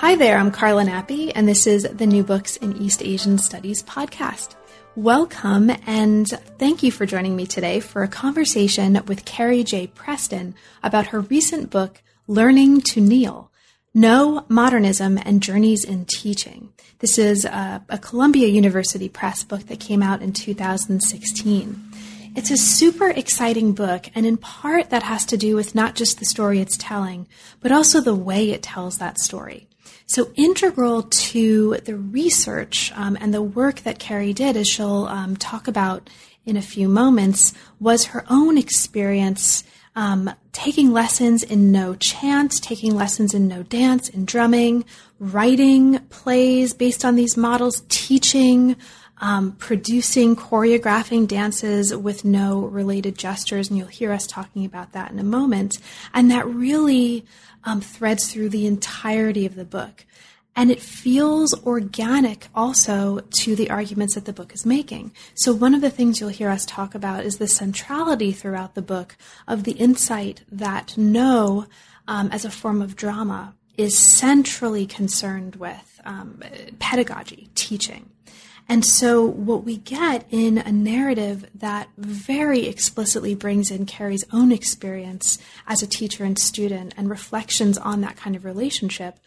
Hi there, I'm Carla Nappi, and this is the New Books in East Asian Studies podcast. Welcome, and thank you for joining me today for a conversation with Carrie J. Preston about her recent book, Learning to Kneel Noh, Modernism, and Journeys in Teaching. This is a, a Columbia University Press book that came out in 2016. It's a super exciting book, and in part that has to do with not just the story it's telling, but also the way it tells that story. So integral to the research um, and the work that Carrie did, as she'll um, talk about in a few moments, was her own experience um, taking lessons in no chant, taking lessons in no dance, in drumming, writing plays based on these models, teaching, um, producing, choreographing dances with no related gestures, and you'll hear us talking about that in a moment. And that really um, threads through the entirety of the book. And it feels organic also to the arguments that the book is making. So, one of the things you'll hear us talk about is the centrality throughout the book of the insight that Noh, um, as a form of drama, is centrally concerned with um, pedagogy, teaching. And so, what we get in a narrative that very explicitly brings in Carrie's own experience as a teacher and student and reflections on that kind of relationship,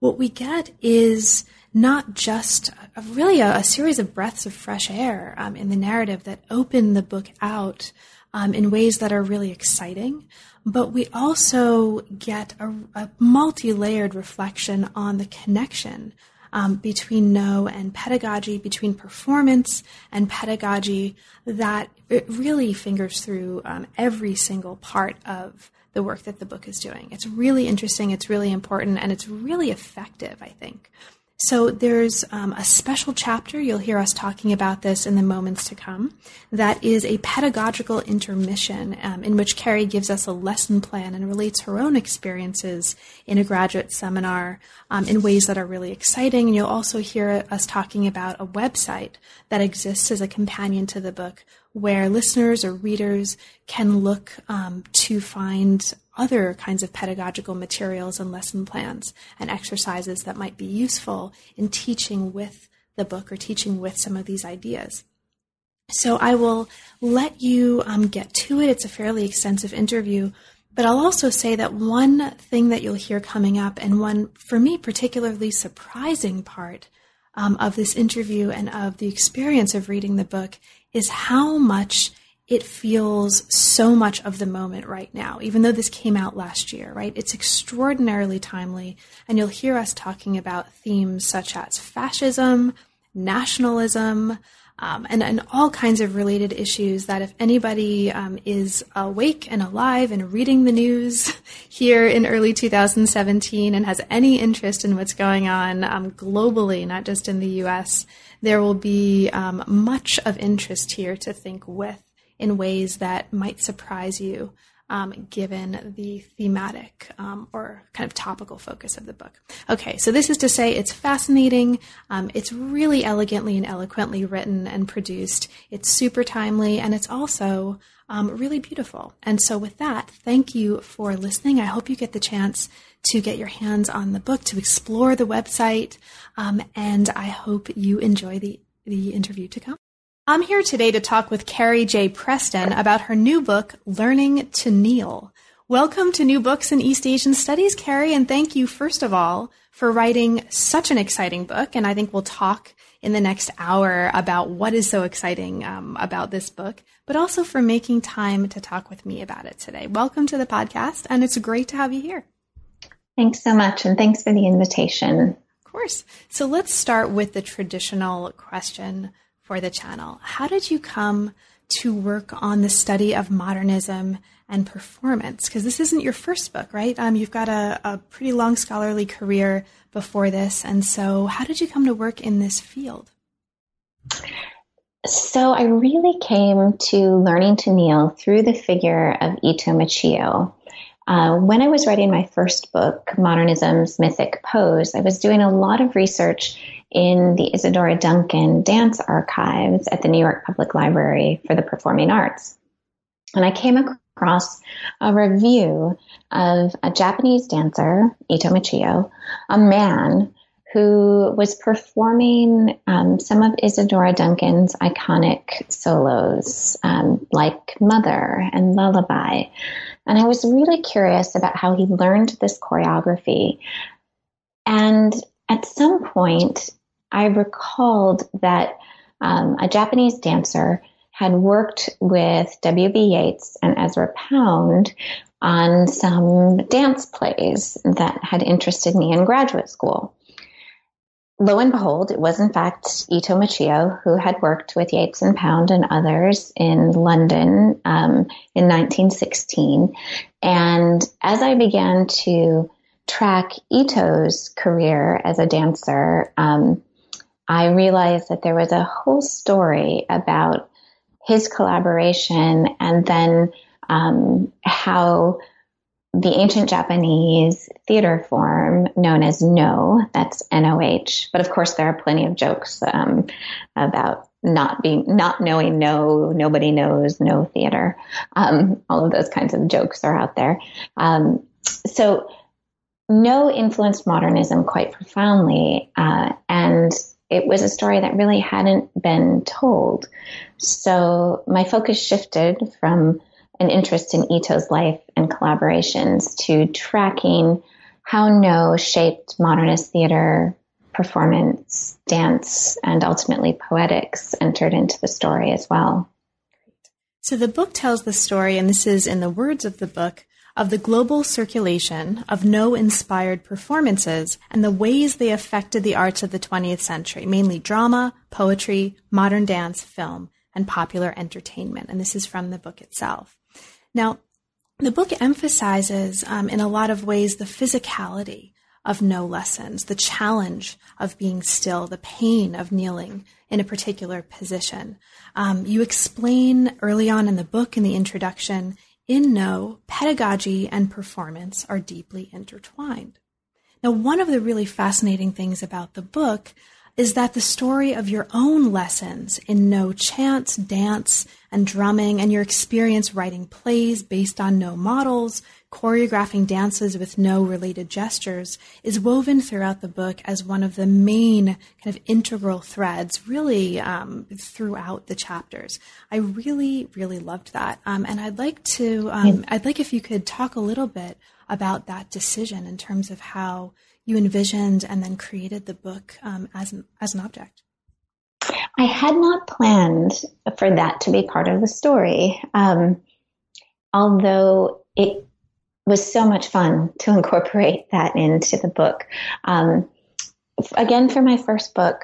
what we get is not just a, really a, a, series of breaths of fresh air um, in the narrative that open the book out um, in ways that are really exciting, but we also get a, a multi layered reflection on the connection um, between Noh and pedagogy, between performance and pedagogy, that it really fingers through um, every single part of the work that the book is doing. It's really interesting, it's really important, and it's really effective, I think. So there's um, a special chapter, you'll hear us talking about this in the moments to come, that is a pedagogical intermission um, in which Carrie gives us a lesson plan and relates her own experiences in a graduate seminar um, in ways that are really exciting. And you'll also hear us talking about a website that exists as a companion to the book where listeners or readers can look um, to find other kinds of pedagogical materials and lesson plans and exercises that might be useful in teaching with the book or teaching with some of these ideas. So I will let you um, get to it. It's a fairly extensive interview, but I'll also say that one thing that you'll hear coming up, and one for me particularly surprising part um, of this interview and of the experience of reading the book, is how much it feels so much of the moment right now, even though this came out last year, right? It's extraordinarily timely. And you'll hear us talking about themes such as fascism, nationalism, um, and, and all kinds of related issues that if anybody um, is awake and alive and reading the news here in early 2017 and has any interest in what's going on um, globally, not just in the US, there will be um, much of interest here to think with in ways that might surprise you. Um, given the thematic um, or kind of topical focus of the book. Okay, so this is to say it's fascinating. Um, it's really elegantly and eloquently written and produced. It's super timely, and it's also um, really beautiful. And so, with that, thank you for listening. I hope you get the chance to get your hands on the book, to explore the website, um, and I hope you enjoy the, the interview to come. I'm here today to talk with Carrie J. Preston about her new book, Learning to Kneel. Welcome to New Books in East Asian Studies, Carrie, and thank you, first of all, for writing such an exciting book. And I think we'll talk in the next hour about what is so exciting um, about this book, but also for making time to talk with me about it today. Welcome to the podcast, and it's great to have you here. Thanks so much, and thanks for the invitation. Of course. So let's start with the traditional question for the channel. How did you come to work on the study of modernism and performance? Because this isn't your first book, right? Um, you've got a, a pretty long scholarly career before this. And so, how did you come to work in this field? So, I really came to learning to kneel through the figure of Ito Michio. Uh, when I was writing my first book, Modernism's Mythic Pose, I was doing a lot of research in the Isadora Duncan dance archives at the New York Public Library for the Performing Arts. And I came across a review of a Japanese dancer, Ito Michio, a man who was performing um, some of Isadora Duncan's iconic solos, um, like Mother and Lullaby. And I was really curious about how he learned this choreography. And at some point, I recalled that um, a Japanese dancer had worked with W.B. Yeats and Ezra Pound on some dance plays that had interested me in graduate school lo and behold, it was in fact Ito Michio who had worked with Yeats and Pound and others in London um, in 1916. And as I began to track Ito's career as a dancer, um, I realized that there was a whole story about his collaboration and then um, how the ancient Japanese theater form known as No, that's N-O-H. But of course, there are plenty of jokes um, about not being, not knowing no, nobody knows no theater. Um, all of those kinds of jokes are out there. Um, so No influenced modernism quite profoundly, uh, and it was a story that really hadn't been told. So my focus shifted from an interest in Ito's life and collaborations to tracking how No shaped modernist theater, performance, dance, and ultimately poetics entered into the story as well. So the book tells the story, and this is in the words of the book, of the global circulation of No inspired performances and the ways they affected the arts of the 20th century, mainly drama, poetry, modern dance, film, and popular entertainment. And this is from the book itself. Now, the book emphasizes um, in a lot of ways the physicality of no lessons, the challenge of being still, the pain of kneeling in a particular position. Um, you explain early on in the book, in the introduction, in No, pedagogy and performance are deeply intertwined. Now, one of the really fascinating things about the book is that the story of your own lessons in no chant, dance, and drumming, and your experience writing plays based on no models, choreographing dances with no related gestures, is woven throughout the book as one of the main kind of integral threads, really um, throughout the chapters. I really, really loved that, um, and I'd like to, um, I'd like if you could talk a little bit about that decision in terms of how you envisioned and then created the book um, as, an, as an object? I had not planned for that to be part of the story, um, although it was so much fun to incorporate that into the book. Um, again, for my first book,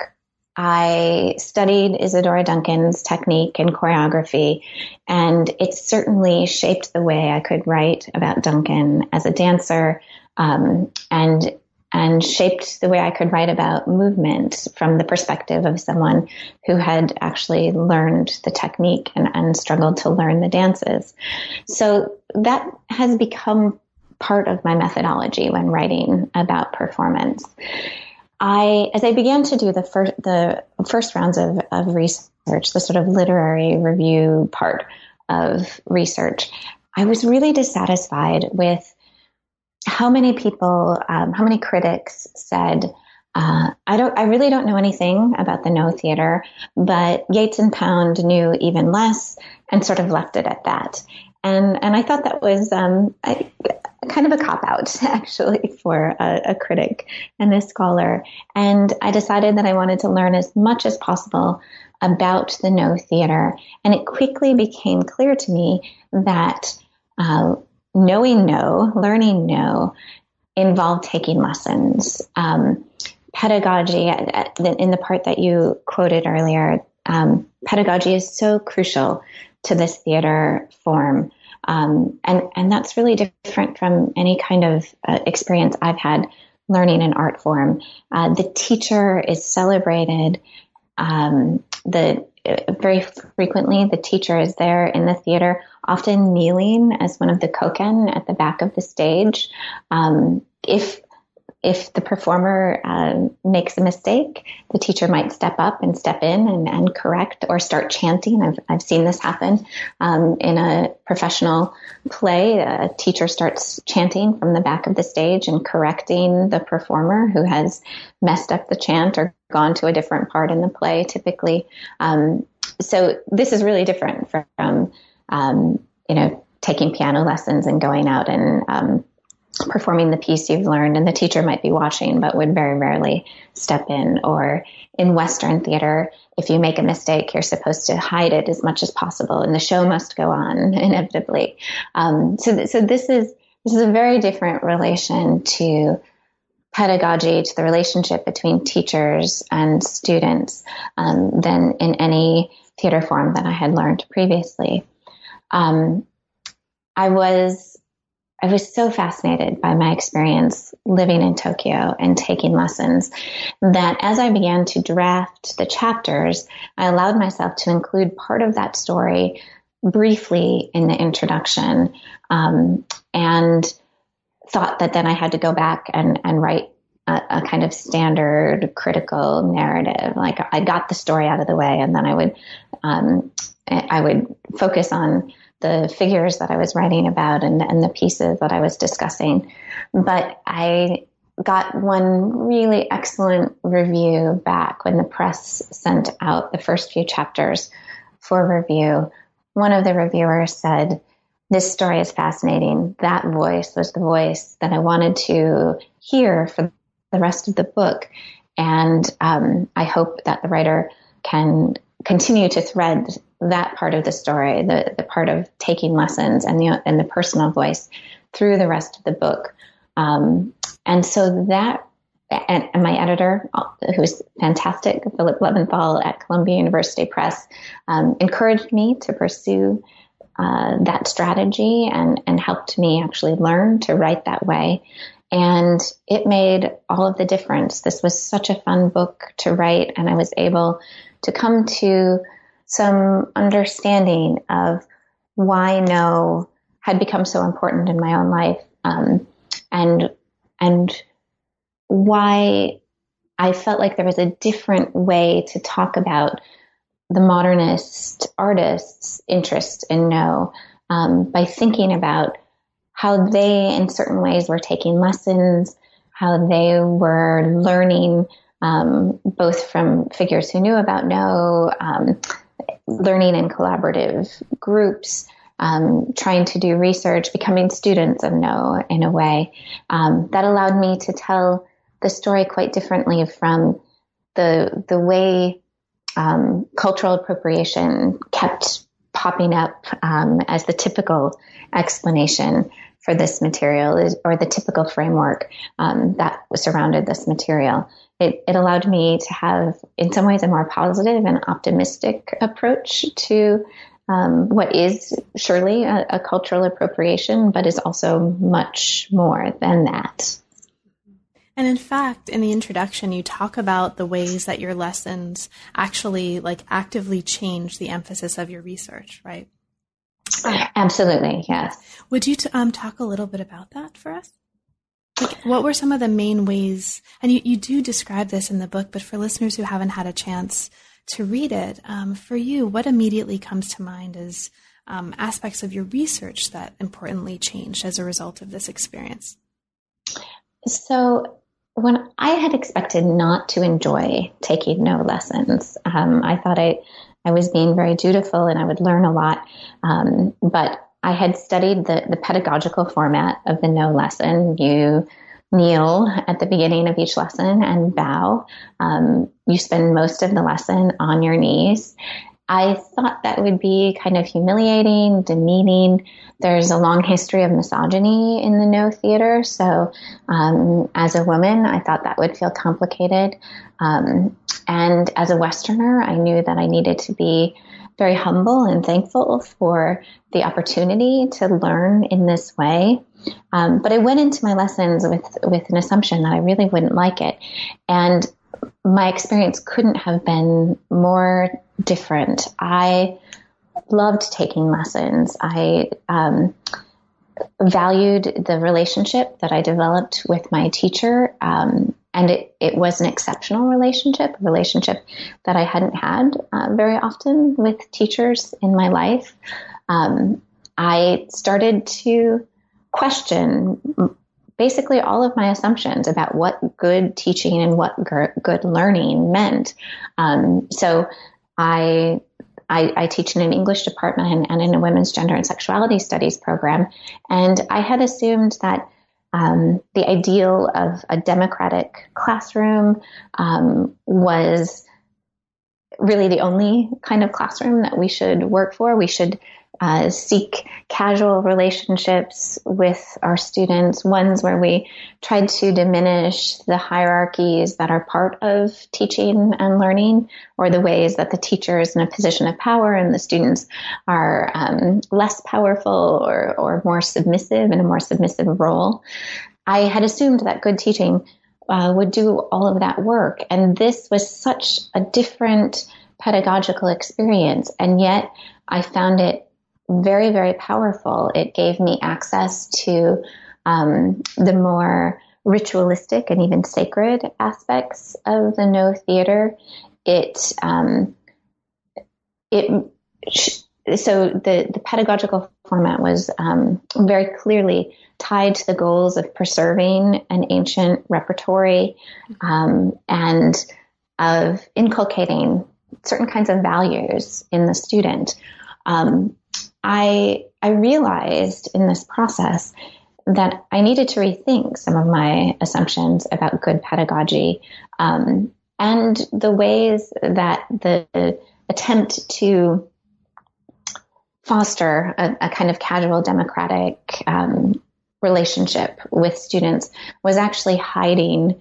I studied Isadora Duncan's technique and choreography, and it certainly shaped the way I could write about Duncan as a dancer. Um, and and shaped the way I could write about movement from the perspective of someone who had actually learned the technique and, and struggled to learn the dances. So that has become part of my methodology when writing about performance. I, as I began to do the first, the first rounds of, of research, the sort of literary review part of research, I was really dissatisfied with how many people, um, how many critics said, uh, I don't, I really don't know anything about the No Theater, but Yeats and Pound knew even less, and sort of left it at that. And and I thought that was um, I, kind of a cop out actually for a, a critic and a scholar. And I decided that I wanted to learn as much as possible about the No Theater, and it quickly became clear to me that. Uh, knowing no, learning no, involved taking lessons. Um, pedagogy, in the part that you quoted earlier, um, pedagogy is so crucial to this theater form. Um, and, and that's really different from any kind of uh, experience I've had learning an art form. Uh, the teacher is celebrated. Um, the very frequently the teacher is there in the theater, often kneeling as one of the koken at the back of the stage. Um, if if the performer uh, makes a mistake, the teacher might step up and step in and, and correct or start chanting. I've, I've seen this happen um, in a professional play. A teacher starts chanting from the back of the stage and correcting the performer who has messed up the chant or gone to a different part in the play, typically. Um, so this is really different from, um, you know, taking piano lessons and going out and um, performing the piece you've learned and the teacher might be watching but would very rarely step in. Or in western theater if you make a mistake you're supposed to hide it as much as possible and the show must go on inevitably. Um, so, so this is this is a very different relation to pedagogy to the relationship between teachers and students um, than in any theater form that i had learned previously. Um, i was I was so fascinated by my experience living in Tokyo and taking lessons that as I began to draft the chapters, I allowed myself to include part of that story briefly in the introduction um, and thought that then I had to go back and, and write a, a, kind of standard critical narrative. Like I got the story out of the way and then I would, um, I would focus on the figures that I was writing about and, and the pieces that I was discussing. But I got one really excellent review back when the press sent out the first few chapters for review. One of the reviewers said, This story is fascinating. That voice was the voice that I wanted to hear for the rest of the book. And um, I hope that the writer can continue to thread that part of the story, the, the part of taking lessons and the, and the personal voice through the rest of the book. Um, and so that, and, and, my editor, who's fantastic, Philip Leventhal at Columbia University Press, um, encouraged me to pursue uh, that strategy and, and helped me actually learn to write that way. And it made all of the difference. This was such a fun book to write, and I was able to come to some understanding of why no had become so important in my own life, um, and and why I felt like there was a different way to talk about the modernist artist's interest in no um, by thinking about how they, in certain ways, were taking lessons, how they were learning um, both from figures who knew about no, um, learning in collaborative groups, um, trying to do research, becoming students of no in a way um, that allowed me to tell the story quite differently from the the way um, cultural appropriation kept popping up um, as the typical explanation for this material or the typical framework um, that surrounded this material. It, it allowed me to have, in some ways, a more positive and optimistic approach to um, what is surely a, a cultural appropriation, but is also much more than that. And in fact, in the introduction, you talk about the ways that your lessons actually like actively change the emphasis of your research, right? Absolutely, yes. Would you t- um, talk a little bit about that for us? What were some of the main ways? And you, you do describe this in the book, but for listeners who haven't had a chance to read it, um, for you, what immediately comes to mind is um, aspects of your research that importantly changed as a result of this experience? So, when I had expected not to enjoy taking no lessons, um, I thought I I was being very dutiful and I would learn a lot. Um, but I had studied the, the pedagogical format of the no lesson. You kneel at the beginning of each lesson and bow. Um, you spend most of the lesson on your knees. I thought that would be kind of humiliating, demeaning. There's a long history of misogyny in the no theater. So, um, as a woman, I thought that would feel complicated. Um, and as a Westerner, I knew that I needed to be very humble and thankful for the opportunity to learn in this way. Um, but I went into my lessons with with an assumption that I really wouldn't like it, and my experience couldn't have been more different. I loved taking lessons. I um, valued the relationship that I developed with my teacher. Um, and it, it was an exceptional relationship, a relationship that I hadn't had uh, very often with teachers in my life. Um, I started to question basically all of my assumptions about what good teaching and what good learning meant. Um, so I, I, I teach in an English department and in a women's gender and sexuality studies program, and I had assumed that um, the ideal of a democratic classroom um, was really the only kind of classroom that we should work for. We should uh, seek casual relationships with our students, ones where we tried to diminish the hierarchies that are part of teaching and learning, or the ways that the teacher is in a position of power and the students are um, less powerful or, or more submissive in a more submissive role. I had assumed that good teaching uh, would do all of that work, and this was such a different pedagogical experience, and yet I found it very, very powerful. It gave me access to um, the more ritualistic and even sacred aspects of the no theater. It, um, it, so the, the pedagogical format was um, very clearly tied to the goals of preserving an ancient repertory um, and of inculcating certain kinds of values in the student. Um, I I realized in this process that I needed to rethink some of my assumptions about good pedagogy um, and the ways that the attempt to foster a, a kind of casual democratic um, relationship with students was actually hiding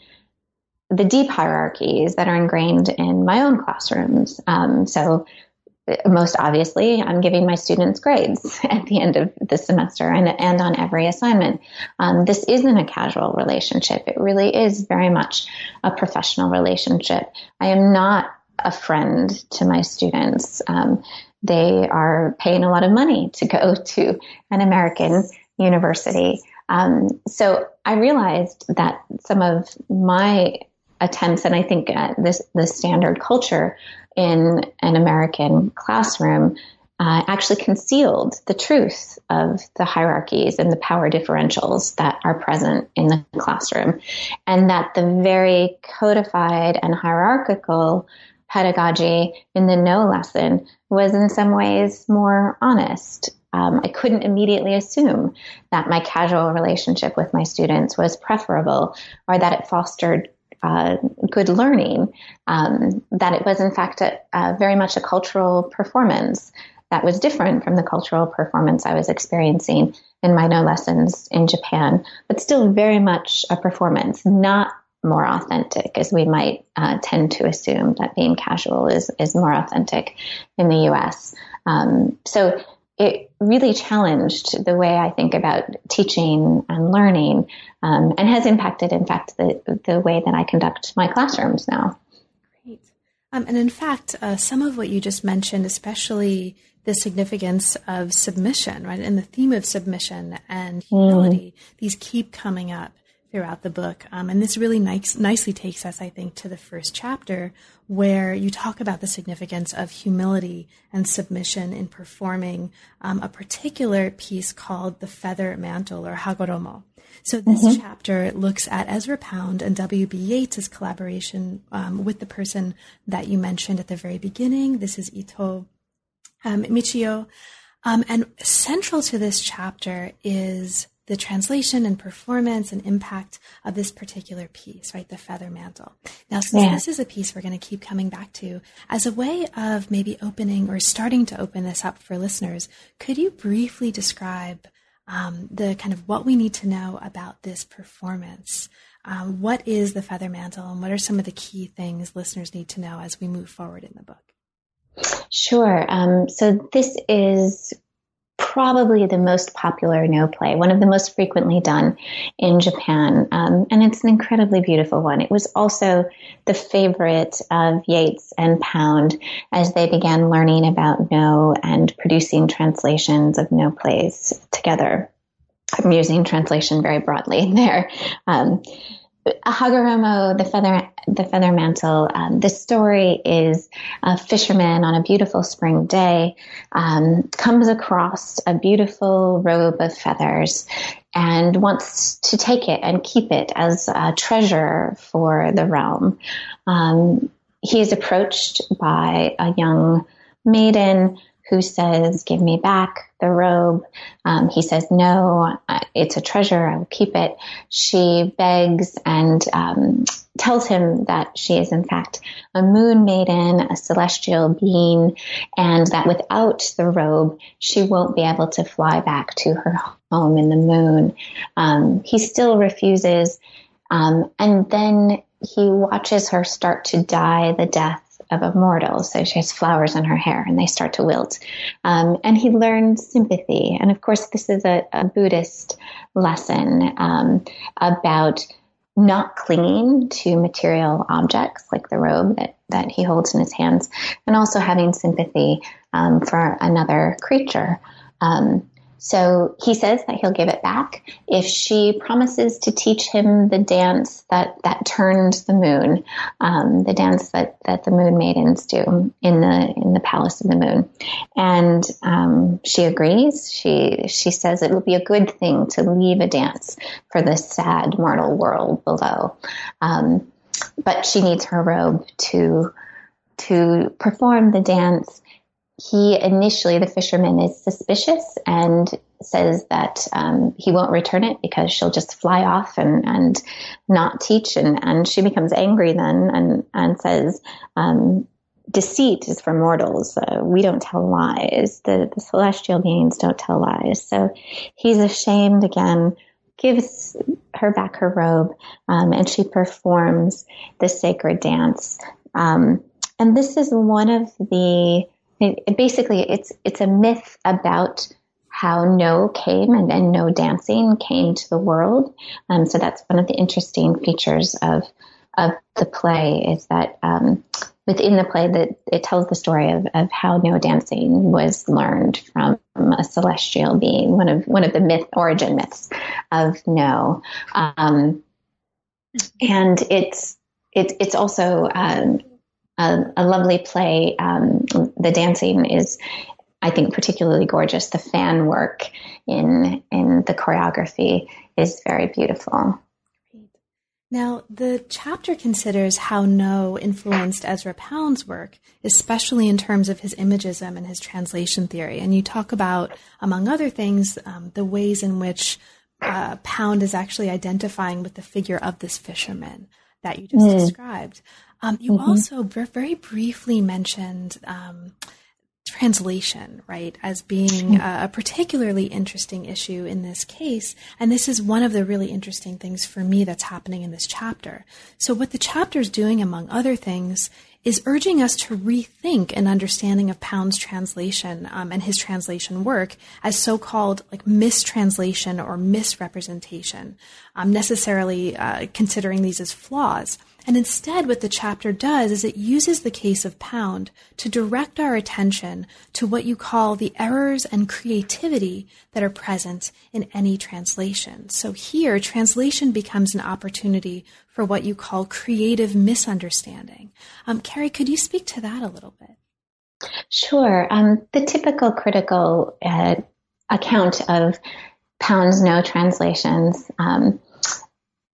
the deep hierarchies that are ingrained in my own classrooms. Um, so most obviously, I'm giving my students grades at the end of the semester and, and on every assignment. Um, this isn't a casual relationship. It really is very much a professional relationship. I am not a friend to my students. Um, they are paying a lot of money to go to an American university. Um, so I realized that some of my attempts, and I think uh, this the standard culture in an American classroom uh, actually concealed the truth of the hierarchies and the power differentials that are present in the classroom, and that the very codified and hierarchical pedagogy in the no lesson was in some ways more honest. Um, I couldn't immediately assume that my casual relationship with my students was preferable or that it fostered uh, good learning, um, that it was in fact a, a very much a cultural performance that was different from the cultural performance I was experiencing in my no lessons in Japan, but still very much a performance, not more authentic, as we might uh, tend to assume that being casual is is more authentic in the U.S. Um, so it really challenged the way I think about teaching and learning, um, and has impacted, in fact, the the way that I conduct my classrooms now. Great, um, and in fact, uh, some of what you just mentioned, especially the significance of submission, right, and the theme of submission and humility, mm. these keep coming up throughout the book. Um, and this really nice, nicely takes us, I think, to the first chapter where you talk about the significance of humility and submission in performing um, a particular piece called the feather mantle or hagoromo. So this mm-hmm. chapter looks at Ezra Pound and W.B. Yeats' collaboration um, with the person that you mentioned at the very beginning. This is Ito um, Michio. Um, and central to this chapter is the translation and performance and impact of this particular piece, right? The feather mantle. Now, since yeah. this is a piece we're going to keep coming back to, as a way of maybe opening or starting to open this up for listeners, could you briefly describe um, the kind of what we need to know about this performance? Um, what is the feather mantle and what are some of the key things listeners need to know as we move forward in the book? Sure. Um, so this is probably the most popular no play, one of the most frequently done in Japan. Um, and it's an incredibly beautiful one. It was also the favorite of Yeats and Pound as they began learning about no and producing translations of no plays together. I'm using translation very broadly there. Um, Hagoromo, the feather, the feather mantle. Um, the story is a fisherman on a beautiful spring day um, comes across a beautiful robe of feathers and wants to take it and keep it as a treasure for the realm. Um, he is approached by a young maiden who says, Give me back the robe. Um, he says, No, it's a treasure. I will keep it. She begs and um, tells him that she is, in fact, a moon maiden, a celestial being, and that without the robe, she won't be able to fly back to her home in the moon. Um, he still refuses. Um, and then he watches her start to die the death of a mortal. So she has flowers in her hair and they start to wilt. Um, and he learns sympathy. And of course, this is a, a Buddhist lesson um, about not clinging to material objects like the robe that, that he holds in his hands, and also having sympathy um, for another creature. Um, so he says that he'll give it back if she promises to teach him the dance that, that turns the moon, um, the dance that, that the moon maidens do in the in the palace of the moon. And um, she agrees. She she says it will be a good thing to leave a dance for the sad mortal world below. Um, but she needs her robe to to perform the dance he initially, the fisherman is suspicious and says that um, he won't return it because she'll just fly off and, and not teach. And, and she becomes angry then and, and says, um, deceit is for mortals. Uh, we don't tell lies. The, the celestial beings don't tell lies. So he's ashamed again, gives her back her robe, um, and she performs the sacred dance. Um, and this is one of the it, basically, it's it's a myth about how no came and, and no dancing came to the world. Um, so that's one of the interesting features of of the play is that um, within the play that it tells the story of, of how no dancing was learned from a celestial being, one of one of the myth origin myths of no. um, and it's it, it's also um, a, a lovely play. Um, the dancing is, I think, particularly gorgeous. The fan work in in the choreography is very beautiful. Now, the chapter considers how Noh influenced Ezra Pound's work, especially in terms of his imagism and his translation theory. And you talk about, among other things, um, the ways in which uh, Pound is actually identifying with the figure of this fisherman that you just mm. described. Um, you mm-hmm. also very briefly mentioned um, translation, right, as being a, a, particularly interesting issue in this case. And this is one of the really interesting things for me that's happening in this chapter. So, what the chapter is doing, among other things, is urging us to rethink an understanding of Pound's translation um, and his translation work as so-called like mistranslation or misrepresentation, um, necessarily uh, considering these as flaws. And instead, what the chapter does is it uses the case of Pound to direct our attention to what you call the errors and creativity that are present in any translation. So here, translation becomes an opportunity for what you call creative misunderstanding. Um, Carrie, could you speak to that a little bit? Sure. Um, the typical critical uh, account of Pound's no translations um,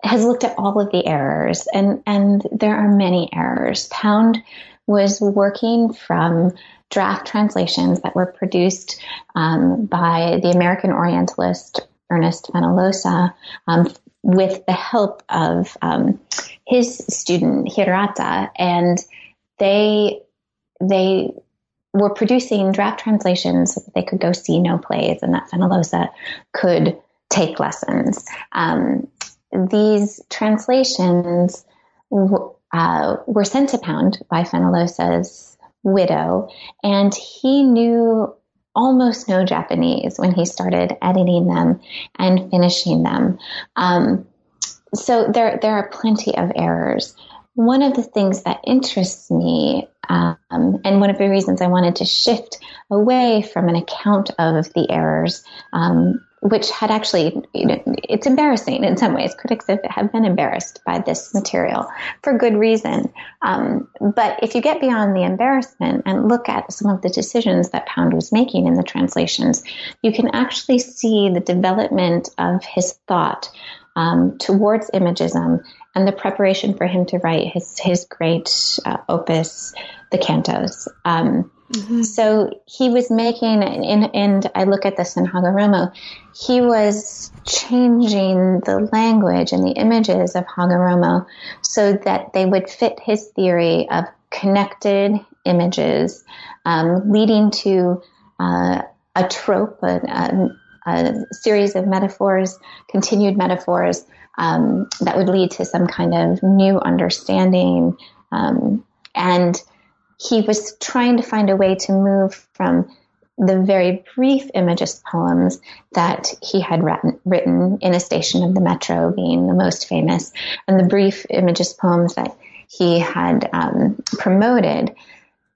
has looked at all of the errors, and, and there are many errors. Pound was working from draft translations that were produced um, by the American Orientalist Ernest Fenollosa um, with the help of um, his student Hirata, and they they were producing draft translations so that they could go see no plays, and that Fenollosa could take lessons. Um, these translations uh, were sent to Pound by Fenollosa's widow, and he knew almost no Japanese when he started editing them and finishing them. Um, so there, there are plenty of errors. One of the things that interests me, um, and one of the reasons I wanted to shift away from an account of the errors um, which had actually, you know, it's embarrassing in some ways. Critics have been embarrassed by this material for good reason. Um, but if you get beyond the embarrassment and look at some of the decisions that Pound was making in the translations, you can actually see the development of his thought um, towards imagism and the preparation for him to write his his great uh, opus, the cantos. Um, Mm-hmm. So he was making, and, and I look at this in Hagoromo, he was changing the language and the images of Hagoromo so that they would fit his theory of connected images, um, leading to uh, a trope, a, a, a, series of metaphors, continued metaphors um, that would lead to some kind of new understanding. Um, and he was trying to find a way to move from the very brief Imagist poems that he had written in a station of the Metro, being the most famous, and the brief Imagist poems that he had um, promoted,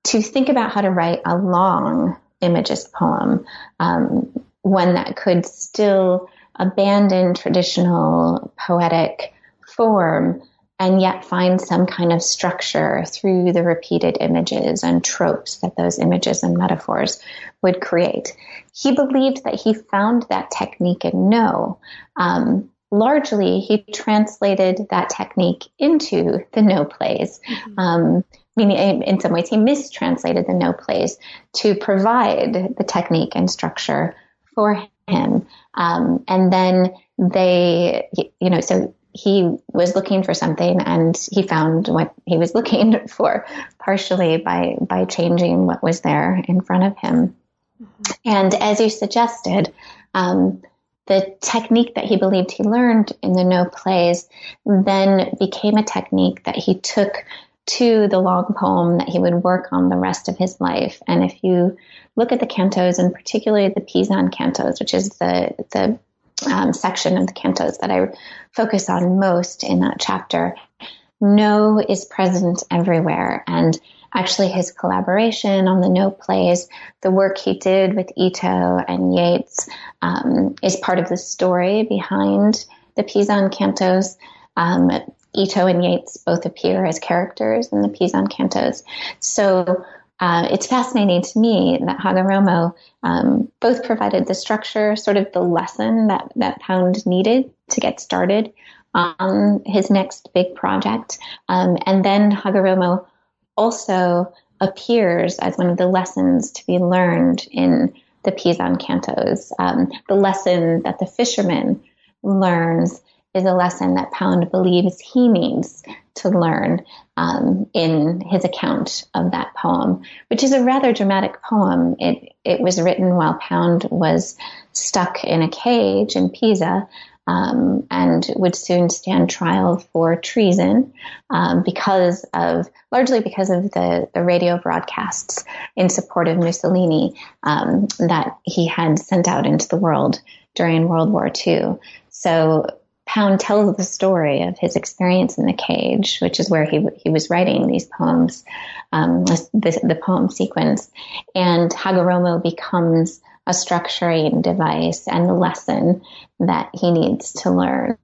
to think about how to write a long Imagist poem, um, one that could still abandon traditional poetic form and yet find some kind of structure through the repeated images and tropes that those images and metaphors would create. He believed that he found that technique in No. Um, largely, he translated that technique into the No plays. Mm-hmm. Um, meaning, in some ways, he mistranslated the No plays to provide the technique and structure for him. Um, and then they, you know, so he was looking for something and he found what he was looking for partially by by changing what was there in front of him mm-hmm. and as you suggested um, the technique that he believed he learned in the no plays then became a technique that he took to the long poem that he would work on the rest of his life and if you look at the cantos and particularly the Pisan cantos which is the the um, section of the cantos that I focus on most in that chapter, no is present everywhere. And actually, his collaboration on the no plays, the work he did with Ito and Yeats, um, is part of the story behind the Pisan cantos. Um, Ito and Yeats both appear as characters in the Pisan cantos. So uh, it's fascinating to me that Hagoromo um, both provided the structure, sort of the lesson that, that Pound needed to get started on his next big project. Um, and then Hagoromo also appears as one of the lessons to be learned in the Pisan cantos. Um, the lesson that the fisherman learns is a lesson that Pound believes he needs to learn um, in his account of that poem, which is a rather dramatic poem. It it was written while Pound was stuck in a cage in Pisa. Um, and would soon stand trial for treason um, because of largely because of the, the radio broadcasts in support of Mussolini um, that he had sent out into the world during World War II. So Pound tells the story of his experience in the cage, which is where he he was writing these poems, um, the, the poem sequence, and Hagoromo becomes a structuring device and the lesson that he needs to learn,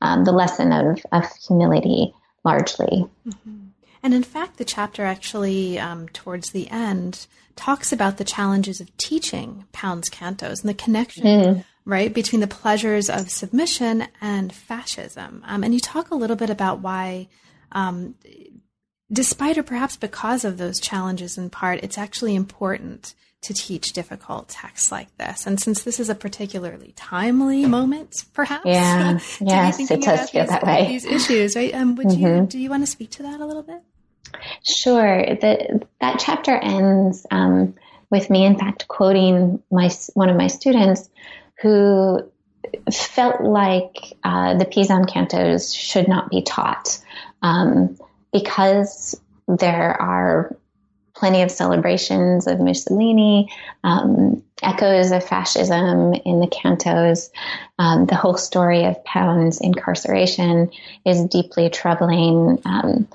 um, the lesson of, of humility, largely. Mm-hmm. And in fact, the chapter actually, um, towards the end, talks about the challenges of teaching Pound's cantos and the connection mm right, between the pleasures of submission and fascism. Um, and you talk a little bit about why, um, despite or perhaps because of those challenges in part, it's actually important to teach difficult texts like this. And since this is a particularly timely moment, perhaps, yeah, yes, it does feel these, that way. These issues, right? Um, would mm-hmm. you do you want to speak to that a little bit? Sure. The, that chapter ends um, with me, in fact, quoting my one of my students who felt like uh, the Pisan cantos should not be taught um, because there are plenty of celebrations of Mussolini, um, echoes of fascism in the cantos. Um, the whole story of Pound's incarceration is deeply troubling. Um,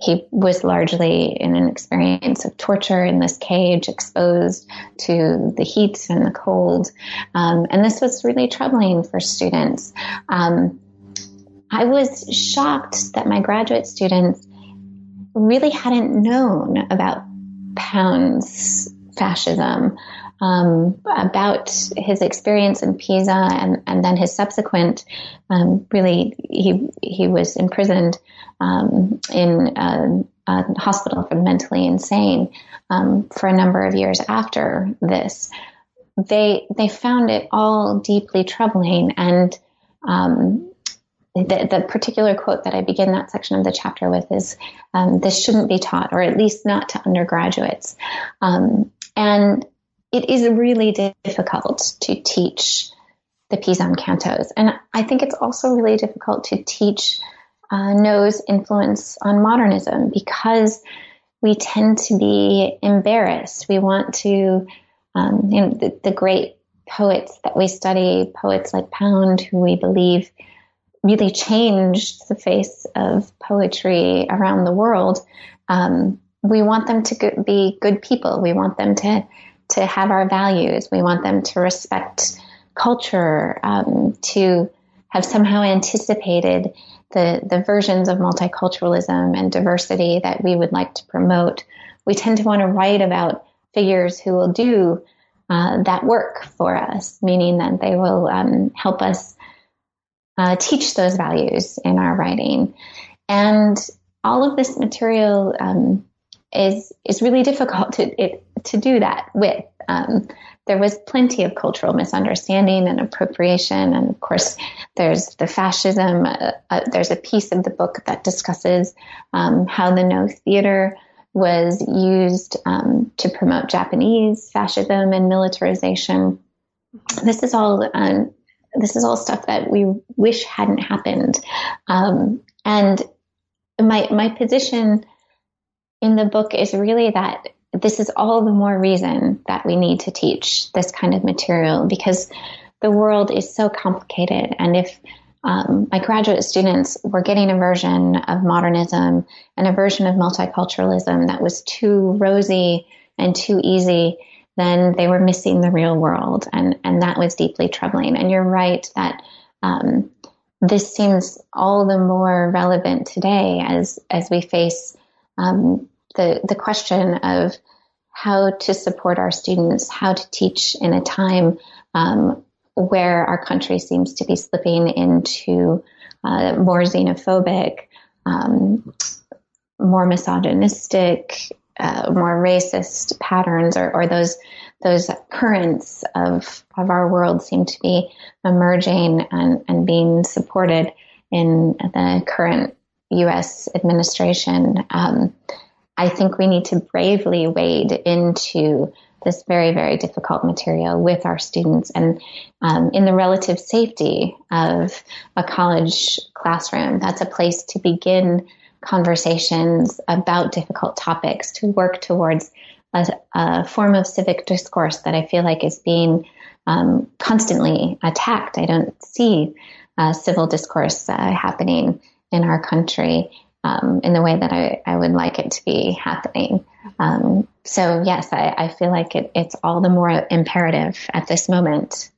he was largely in an experience of torture in this cage, exposed to the heat and the cold. Um, and this was really troubling for students. Um, I was shocked that my graduate students really hadn't known about Pound's fascism, um, about his experience in Pisa and, and then his subsequent, um, really, he, he was imprisoned um, in a, a, hospital for mentally insane um, for a number of years after this. They, they found it all deeply troubling and um, the, the, particular quote that I begin that section of the chapter with is um, this shouldn't be taught, or at least not to undergraduates. Um, and it is really difficult to teach the Pisan cantos. And I think it's also really difficult to teach uh, Noh's influence on modernism because we tend to be embarrassed. We want to, um, you know, the, the great poets that we study, poets like Pound, who we believe really changed the face of poetry around the world. Um, we want them to be good people. We want them to to have our values. We want them to respect culture, um, to have somehow anticipated the the versions of multiculturalism and diversity that we would like to promote. We tend to want to write about figures who will do uh, that work for us, meaning that they will um, help us uh, teach those values in our writing. And all of this material um, is is really difficult to it, to do that with. Um, there was plenty of cultural misunderstanding and appropriation, and of course, there's the fascism. Uh, uh, there's a piece of the book that discusses um, how the Noh Theater was used um, to promote Japanese fascism and militarization. This is all um, this is all stuff that we wish hadn't happened. Um, and my my position in the book is really that this is all the more reason that we need to teach this kind of material because the world is so complicated. And if um, my graduate students were getting a version of modernism and a version of multiculturalism that was too rosy and too easy, then they were missing the real world, and and that was deeply troubling. And you're right that um, this seems all the more relevant today as as we face um, the the question of how to support our students, how to teach in a time um, where our country seems to be slipping into uh, more xenophobic, um, more misogynistic, uh, more racist patterns or, or those those currents of of our world seem to be emerging and, and being supported in the current U.S. administration. Um, I think we need to bravely wade into this very, very difficult material with our students and um, in the relative safety of a college classroom. That's a place to begin conversations about difficult topics, to work towards a, a form of civic discourse that I feel like is being um, constantly attacked. I don't see uh, civil discourse uh, happening in our country um, in the way that I, I, would like it to be happening. Um, so, yes, I, I feel like it, it's all the more imperative at this moment.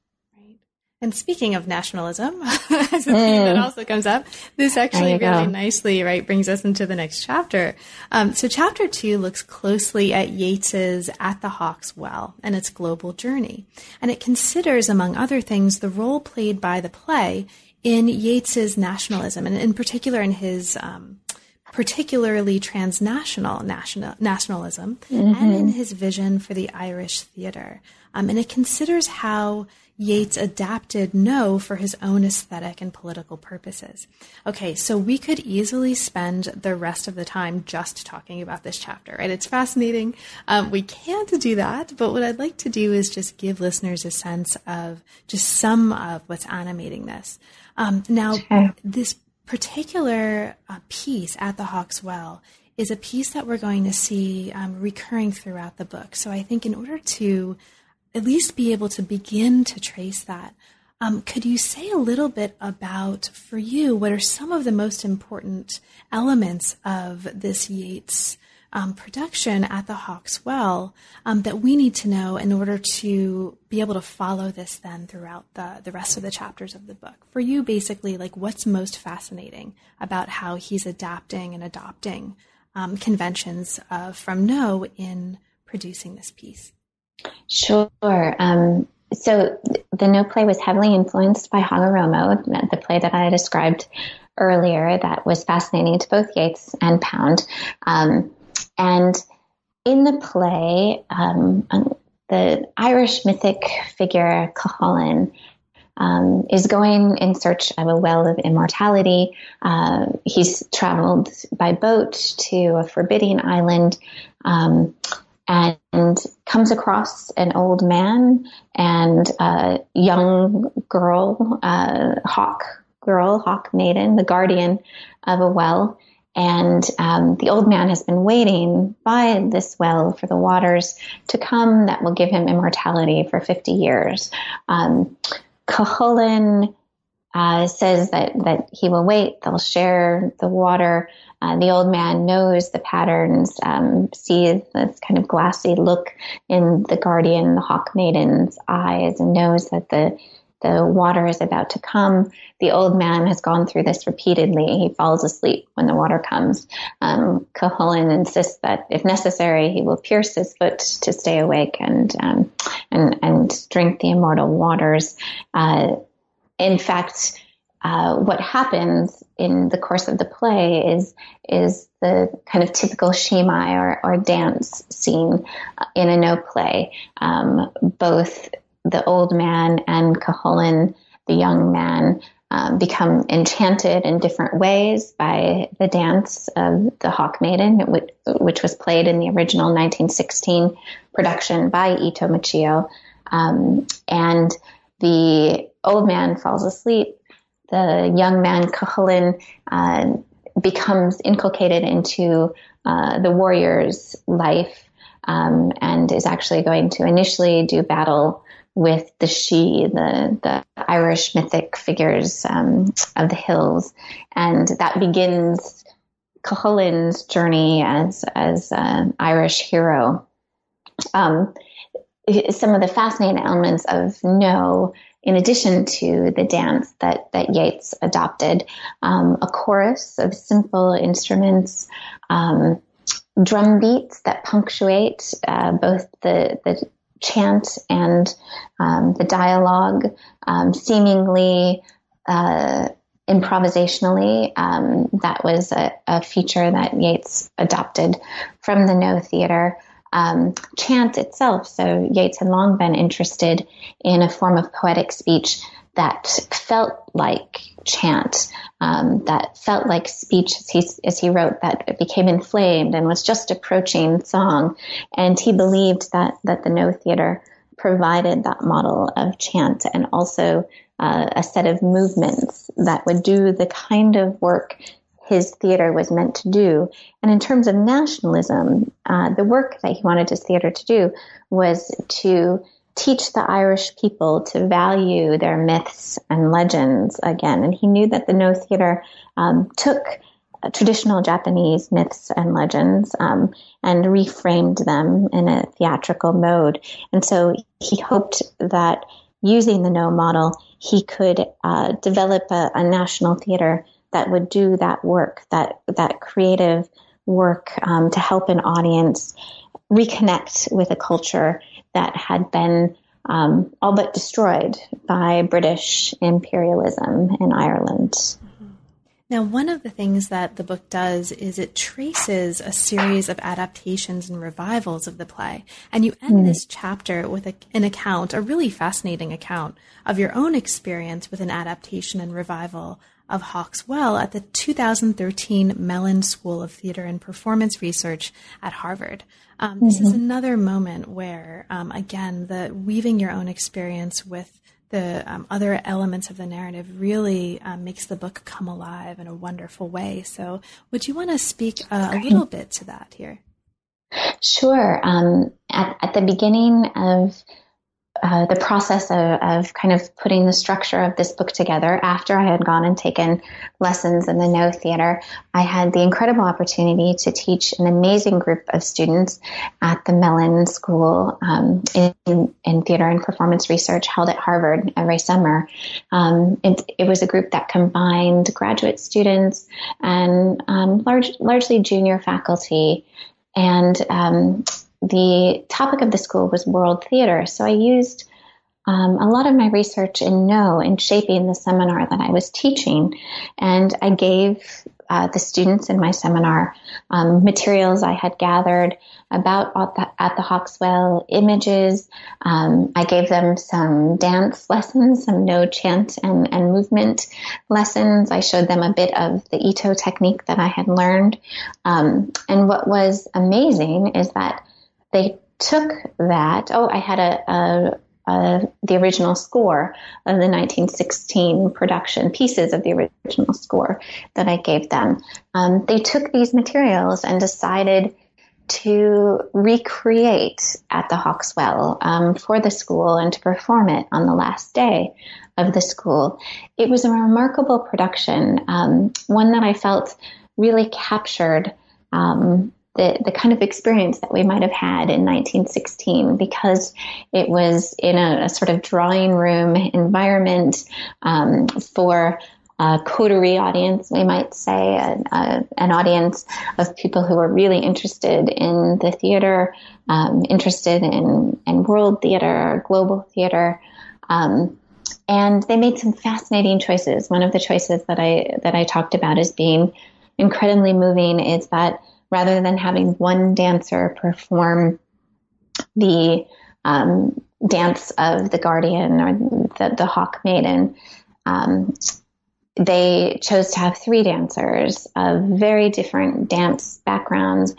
And speaking of nationalism, as a theme that mm. also comes up, this actually really go. nicely, right, brings us into the next chapter. Um, so chapter two looks closely at Yeats's At the Hawk's Well and its global journey. And it considers, among other things, the role played by the play in Yeats's nationalism, and in particular in his um, particularly transnational national, nationalism, mm-hmm. and in his vision for the Irish theater. Um, and it considers how Yeats adapted Noh for his own aesthetic and political purposes. Okay, so we could easily spend the rest of the time just talking about this chapter, and it's fascinating. Um, we can't do that, but what I'd like to do is just give listeners a sense of just some of what's animating this. Um, now, this particular uh, piece at the Hawk's Well is a piece that we're going to see um, recurring throughout the book. So I think in order to at least be able to begin to trace that. Um, could you say a little bit about, for you, what are some of the most important elements of this Yeats um, production at the Hawk's Well um, that we need to know in order to be able to follow this then throughout the, the rest of the chapters of the book? For you, basically, like what's most fascinating about how he's adapting and adopting um, conventions uh, from Noh in producing this piece? Sure. Um, so the Noh play was heavily influenced by Hagoromo, the play that I described earlier that was fascinating to both Yeats and Pound. Um, and in the play, um, um the Irish mythic figure Cuchulainn um, is going in search of a well of immortality. Uh, he's traveled by boat to a forbidding island. Um, and comes across an old man and a young girl, a hawk girl, hawk maiden, the guardian of a well. And um, the old man has been waiting by this well for the waters to come that will give him immortality for 50 years. Um, Cuchulainn uh, says that, that he will wait, they'll share the water. Uh, the old man knows the patterns, um, sees this kind of glassy look in the guardian, the hawk maiden's eyes, and knows that the the water is about to come. The old man has gone through this repeatedly. He falls asleep when the water comes. Um, Cuchulainn insists that if necessary, he will pierce his foot to stay awake and um, and and drink the immortal waters. Uh, in fact, uh, what happens in the course of the play is is the kind of typical shimai or, or dance scene in a Noh play. Um, both the old man and Cuchulainn, the young man, um, become enchanted in different ways by the dance of the Hawk Maiden, which, which was played in the original 1916 production by Ito Michio. Um, and the old man falls asleep the young man Cuchulainn uh, becomes inculcated into uh, the warrior's life um, and is actually going to initially do battle with the she, the, the Irish mythic figures um, of the hills. And that begins Cuchulainn's journey as, as an Irish hero. Um, some of the fascinating elements of Noh in addition to the dance that, that Yeats adopted, um, a chorus of simple instruments, um, drum beats that punctuate uh, both the, the chant and um, the dialogue, um, seemingly uh, improvisationally. Um, that was a, a, feature that Yeats adopted from the Noh Theater um, chant itself. So Yeats had long been interested in a form of poetic speech that felt like chant, um, that felt like speech as he, as he wrote, that became inflamed and was just approaching song. And he believed that, that the Noh Theater provided that model of chant and also uh, a set of movements that would do the kind of work his theater was meant to do. And in terms of nationalism, uh, the work that he wanted his theater to do was to teach the Irish people to value their myths and legends again. And he knew that the Noh Theater um, took traditional Japanese myths and legends um, and reframed them in a theatrical mode. And so he hoped that using the Noh model, he could uh, develop a, a national theater that would do that work, that that creative work um, to help an audience reconnect with a culture that had been um, all but destroyed by British imperialism in Ireland. Now, one of the things that the book does is it traces a series of adaptations and revivals of the play. And you end mm. this chapter with a, an account, a really fascinating account of your own experience with an adaptation and revival of Hawk's Well at the 2013 Mellon School of Theater and Performance Research at Harvard. Um, this mm-hmm. is another moment where, um, again, the weaving your own experience with the um, other elements of the narrative really um, makes the book come alive in a wonderful way. So, would you want to speak uh, a little bit to that here? Sure. Um, at, at, the beginning of uh, the process of, of, kind of putting the structure of this book together after I had gone and taken lessons in the Noh Theater, I had the incredible opportunity to teach an amazing group of students at the Mellon School um, in, in, Theater and Performance Research held at Harvard every summer. Um, it, it, was a group that combined graduate students and um, large, largely junior faculty. And um, the topic of the school was world theater. So I used um, a lot of my research in Noh in shaping the seminar that I was teaching. And I gave uh, the students in my seminar um, materials I had gathered about at the, at the Hawk's Well images. Um, I gave them some dance lessons, some Noh chant and, and movement lessons. I showed them a bit of the Ito technique that I had learned. Um, and what was amazing is that they took that. Oh, I had a, a, a, the original score of the 1916 production, pieces of the original score that I gave them. Um, they took these materials and decided to recreate at the Hawk's Well um, for the school and to perform it on the last day of the school. It was a remarkable production, um, one that I felt really captured um, the, the kind of experience that we might have had in 1916 because it was in a, a sort of drawing room environment um, for a coterie audience, we might say, a, a, an audience of people who were really interested in the theater, um, interested in, in world theater, global theater. Um, and they made some fascinating choices. One of the choices that I that I talked about as being incredibly moving is that rather than having one dancer perform the um, dance of the guardian or the, the hawk maiden. Um, they chose to have three dancers of very different dance backgrounds,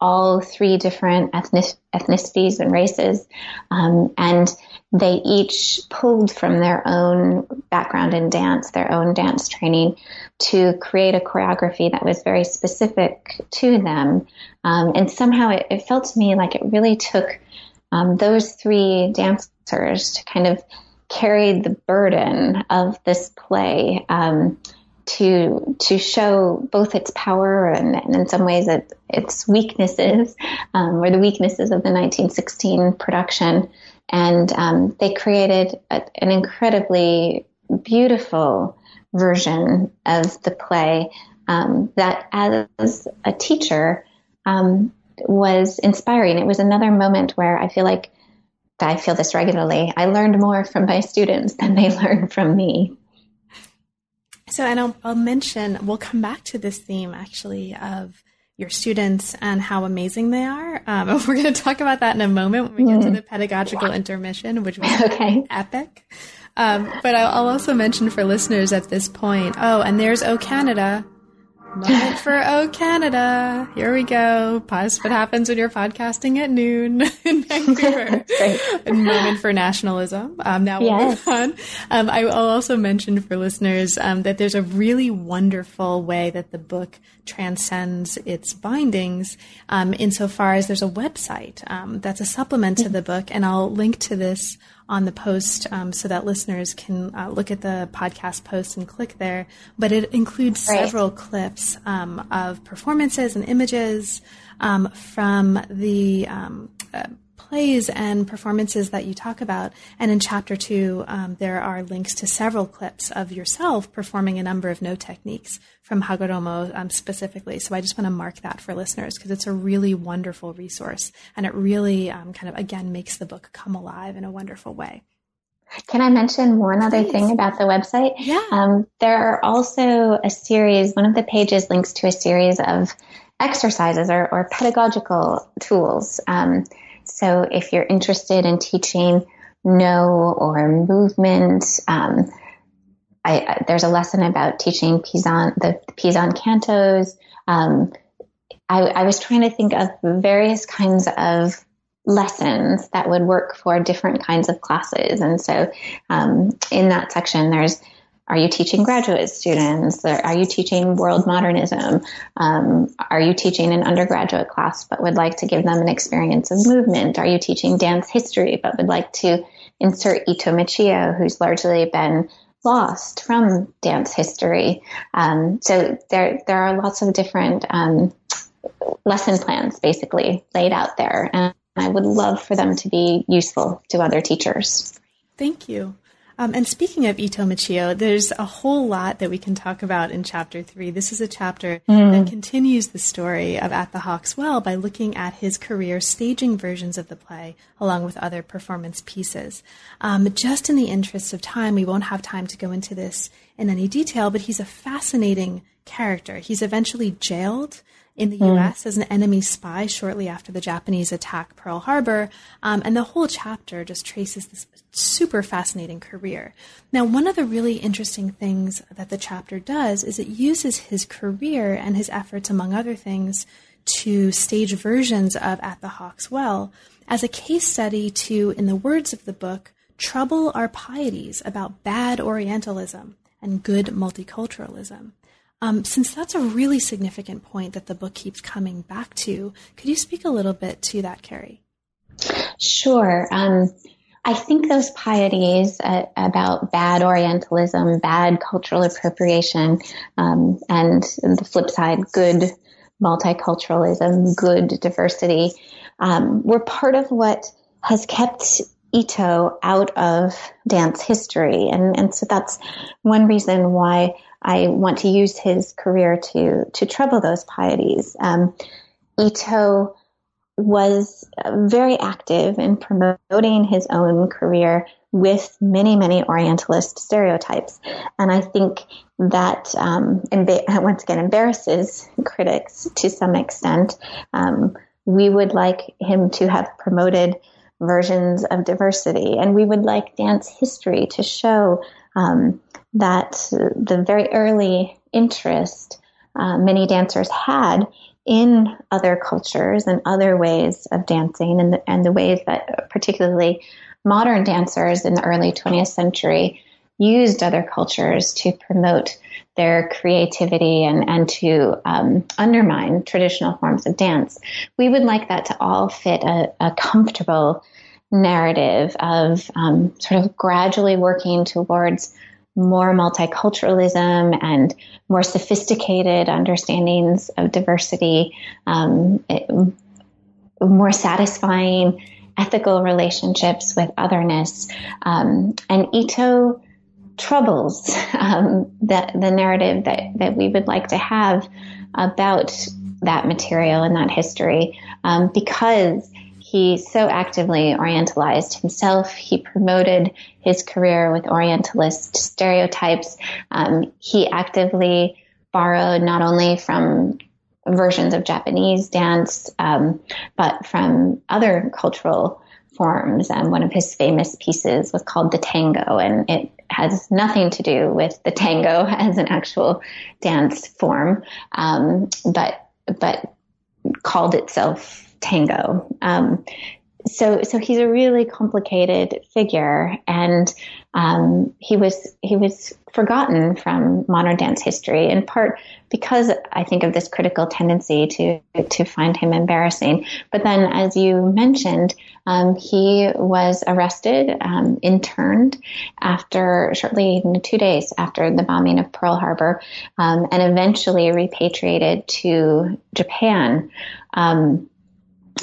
all three different ethnic, ethnicities and races. Um, and they each pulled from their own background in dance, their own dance training, to create a choreography that was very specific to them. Um, and somehow it, it, felt to me like it really took um, those three dancers to kind of carry the burden of this play. Um, to to show both its power and, and in some ways it, its weaknesses, um, or the weaknesses of the 1916 production, and um, they created a, an incredibly beautiful version of the play um, that, as a teacher, um, was inspiring. It was another moment where I feel like I feel this regularly. I learned more from my students than they learned from me. So, and I'll, I'll mention, we'll come back to this theme actually of your students and how amazing they are. Um, we're going to talk about that in a moment when we get to mm-hmm. the pedagogical intermission, which was okay. epic. Um, but I'll also mention for listeners at this point, oh, and there's O Canada. Moment for O Canada. Here we go. Pause what happens when you're podcasting at noon in Vancouver. and moment for nationalism. Um, now we'll yes. move on. Um, I will also mention for listeners um, that there's a really wonderful way that the book transcends its bindings um, insofar as there's a website um, that's a supplement to the book. And I'll link to this on the post um, so that listeners can uh, look at the podcast post and click there. But it includes right. several clips um, of performances and images um, from the um, uh, plays and performances that you talk about. And in chapter two, um, there are links to several clips of yourself performing a number of Noh techniques from Hagoromo um, specifically. So I just want to mark that for listeners because it's a really wonderful resource and it really um, kind of, again, makes the book come alive in a wonderful way. Can I mention one other Please. thing about the website? Yeah. Um, there are also a series, one of the pages links to a series of exercises or, or pedagogical tools. Um, so if you're interested in teaching Noh or movement, um, I, I, there's a lesson about teaching Pisan, the Pisan cantos. Um, I, I was trying to think of various kinds of lessons that would work for different kinds of classes. And so um, in that section, there's are you teaching graduate students? Are you teaching world modernism? Um, are you teaching an undergraduate class but would like to give them an experience of movement? Are you teaching dance history but would like to insert Ito Michio, who's largely been lost from dance history? Um, so there, there are lots of different um, lesson plans basically laid out there. And I would love for them to be useful to other teachers. Thank you. Um, and speaking of Ito Michio, there's a whole lot that we can talk about in chapter three. This is a chapter mm. that continues the story of At the Hawk's Well by looking at his career staging versions of the play along with other performance pieces. Um, just in the interest of time, we won't have time to go into this in any detail, but he's a fascinating character. He's eventually jailed in the mm. U.S. as an enemy spy shortly after the Japanese attack Pearl Harbor, um, and the whole chapter just traces this super fascinating career. Now, one of the really interesting things that the chapter does is it uses his career and his efforts, among other things, to stage versions of At the Hawk's Well as a case study to, in the words of the book, trouble our pieties about bad Orientalism and good multiculturalism. Um, since that's a really significant point that the book keeps coming back to, could you speak a little bit to that, Carrie? Sure. Um, I think those pieties uh, about bad Orientalism, bad cultural appropriation, um, and the flip side, good multiculturalism, good diversity, um, were part of what has kept Ito out of dance history. And, and so that's one reason why I want to use his career to to trouble those pieties. Um, Ito was very active in promoting his own career with many, many Orientalist stereotypes. And I think that um, emba- once again embarrasses critics to some extent. Um, we would like him to have promoted versions of diversity, and we would like dance history to show um, that the very early interest uh, many dancers had in other cultures and other ways of dancing, and the, and the ways that particularly modern dancers in the early 20th century used other cultures to promote their creativity and, and to um, undermine traditional forms of dance. We would like that to all fit a, a comfortable narrative of um, sort of gradually working towards more multiculturalism and more sophisticated understandings of diversity, um, it, more satisfying ethical relationships with otherness. Um, and Ito troubles um, the, the narrative that, that we would like to have about that material and that history um, because he so actively Orientalized himself. He promoted his career with Orientalist stereotypes. Um, he actively borrowed not only from versions of Japanese dance, um, but from other cultural forms. And one of his famous pieces was called the tango, and it has nothing to do with the tango as an actual dance form, um, but but called itself tango. Um, so, so he's a really complicated figure, and um, he was he was forgotten from modern dance history in part because I think of this critical tendency to to find him embarrassing. But then, as you mentioned, um, he was arrested, um, interned after shortly two days after the bombing of Pearl Harbor, um, and eventually repatriated to Japan. Um,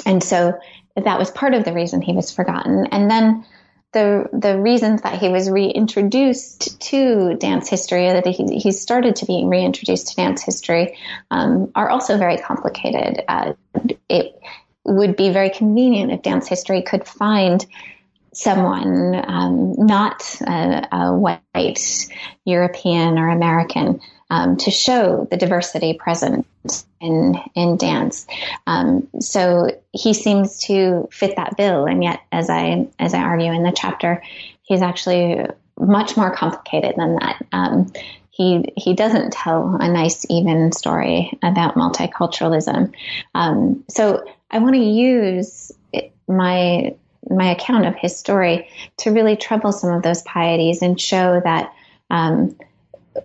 and so that was part of the reason he was forgotten. And then the the reasons that he was reintroduced to dance history, that he, he started to be reintroduced to dance history, um, are also very complicated. Uh, it would be very convenient if dance history could find someone um, not a, a, white European or American um, to show the diversity present in in dance. Um, so he seems to fit that bill, and yet, as I as I argue in the chapter, he's actually much more complicated than that. Um, he he doesn't tell a nice even story about multiculturalism. Um, so I want to use my my account of his story to really trouble some of those pieties and show that. Um,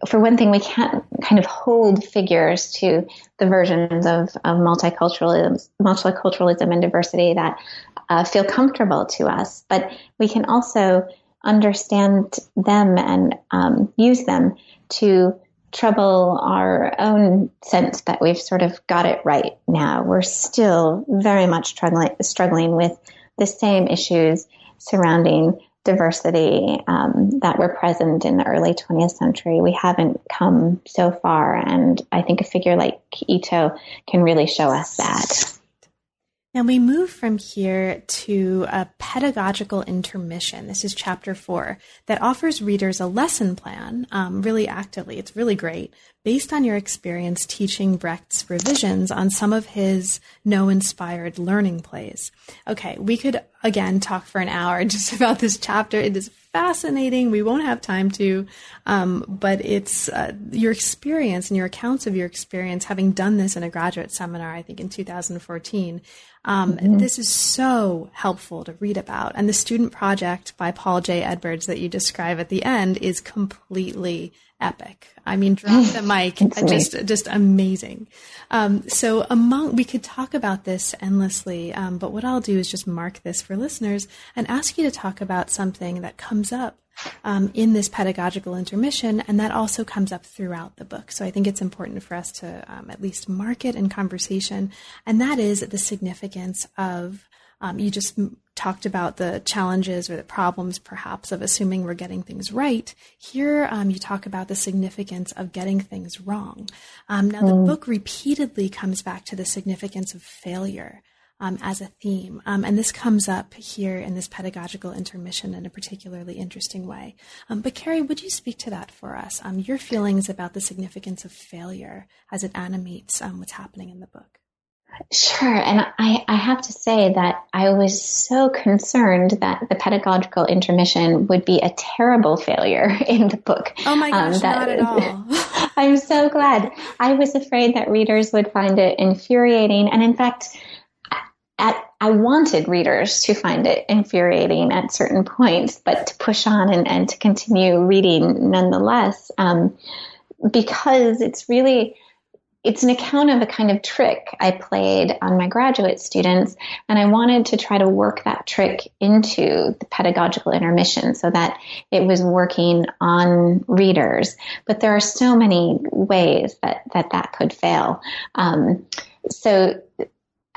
for one thing, we can't kind of hold figures to the versions of, of multiculturalism, multiculturalism and diversity that uh, feel comfortable to us, but we can also understand them and um, use them to trouble our own sense that we've sort of got it right now. We're still very much struggling, struggling with the same issues surrounding diversity um, that were present in the early 20th century. We haven't come so far, and I think a figure like Ito can really show us that. Now we move from here to a pedagogical intermission. This is chapter four that offers readers a lesson plan um, really actively. It's really great based on your experience teaching Brecht's revisions on some of his Noh inspired learning plays. Okay, we could again talk for an hour just about this chapter. It is fascinating. We won't have time to, um, but it's uh, your experience and your accounts of your experience having done this in a graduate seminar, I think in 2014. Um, mm-hmm. This is so helpful to read about. And the student project by Paul J. Edwards that you describe at the end is completely epic. I mean, drop the mic, just just amazing. Um, so among we could talk about this endlessly, um, but what I'll do is just mark this for listeners and ask you to talk about something that comes up um, in this pedagogical intermission, and that also comes up throughout the book. So I think it's important for us to um, at least mark it in conversation, and that is the significance of. Um, you just talked about the challenges or the problems, perhaps, of assuming we're getting things right. Here, um, you talk about the significance of getting things wrong. Um, now, the mm. book repeatedly comes back to the significance of failure um, as a theme. Um, and this comes up here in this pedagogical intermission in a particularly interesting way. Um, but Carrie, would you speak to that for us? Um, your feelings about the significance of failure as it animates um, what's happening in the book. Sure. And I, I have to say that I was so concerned that the pedagogical intermission would be a terrible failure in the book. Oh my gosh, um, that, not at all. I'm so glad. I was afraid that readers would find it infuriating. And in fact, at, I wanted readers to find it infuriating at certain points, but to push on and, and to continue reading nonetheless, um, because it's really it's an account of a kind of trick I played on my graduate students, and I wanted to try to work that trick into the pedagogical intermission so that it was working on readers. But there are so many ways that that, that could fail. Um, so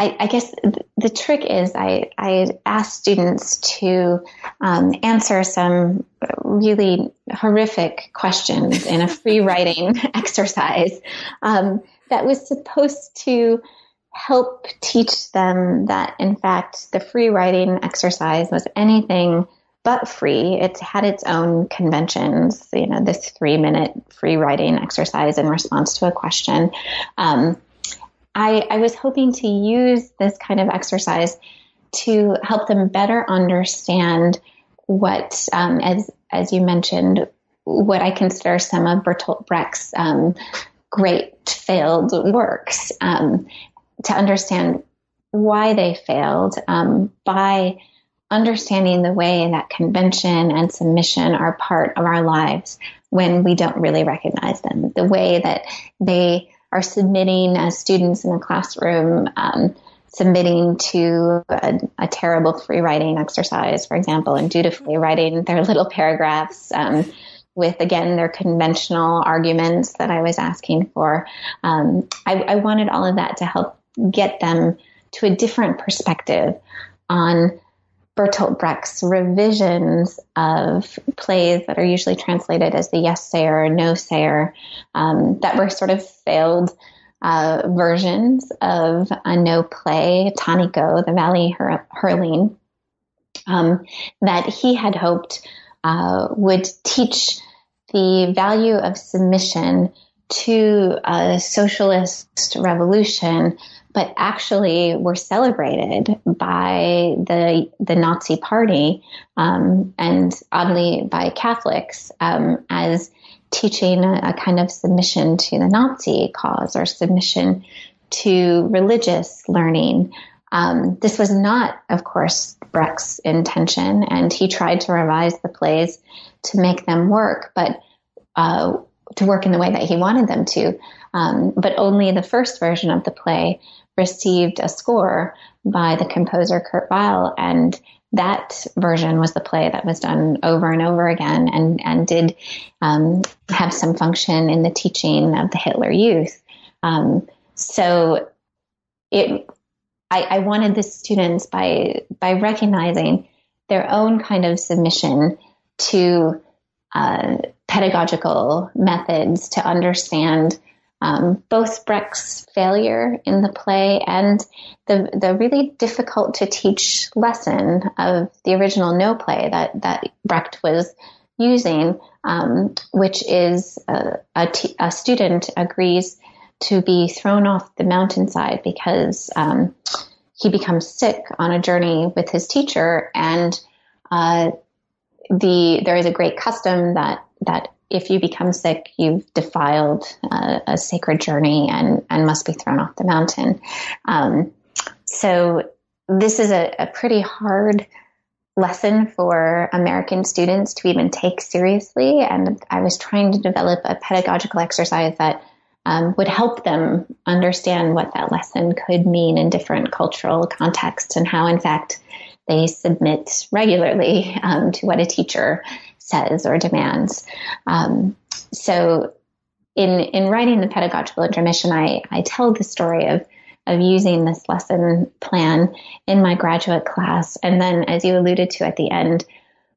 I, I, guess the trick is I, I ask students to um, answer some really horrific questions in a free writing exercise um, that was supposed to help teach them that, in fact, the free writing exercise was anything but free. It had its own conventions, you know, this three minute free writing exercise in response to a question. Um, I, I was hoping to use this kind of exercise to help them better understand what, um, as as you mentioned, what I consider some of Bertolt Brecht's um, great failed works, um, to understand why they failed um, by understanding the way that convention and submission are part of our lives when we don't really recognize them, the way that they are submitting as students in a classroom, um, submitting to a, a, terrible free writing exercise, for example, and dutifully writing their little paragraphs. Um, with again their conventional arguments that I was asking for. Um, I, I wanted all of that to help get them to a different perspective on Bertolt Brecht's revisions of plays that are usually translated as the yes sayer or no sayer, um, that were sort of failed uh, versions of a Noh play, Taniko, the Valley Hurling. um, that he had hoped uh, would teach the value of submission to a socialist revolution, but actually were celebrated by the the Nazi Party um, and oddly by Catholics um, as teaching a, a, kind of submission to the Nazi cause or submission to religious learning. Um, this was not, of course, Brecht's intention, and he tried to revise the plays to make them work, but uh, to work in the way that he wanted them to. Um, but only the first version of the play received a score by the composer Kurt Weill, and that version was the play that was done over and over again and, and did um, have some function in the teaching of the Hitler Youth. Um, so it, I, I wanted the students by by recognizing their own kind of submission to uh, pedagogical methods to understand um, both Brecht's failure in the play and the the really difficult to teach lesson of the original Noh play that that Brecht was using, um, which is a, a, t- a student agrees to be thrown off the mountainside because um, he becomes sick on a journey with his teacher, and uh, the there is a great custom that that if you become sick, you've defiled uh, a sacred journey and, and must be thrown off the mountain. Um, so this is a, a, pretty hard lesson for American students to even take seriously. And I was trying to develop a pedagogical exercise that um, would help them understand what that lesson could mean in different cultural contexts and how, in fact, they submit regularly um, to what a teacher says or demands. Um, so, in in writing the pedagogical intermission, I I tell the story of of using this lesson plan in my graduate class, and then, as you alluded to at the end,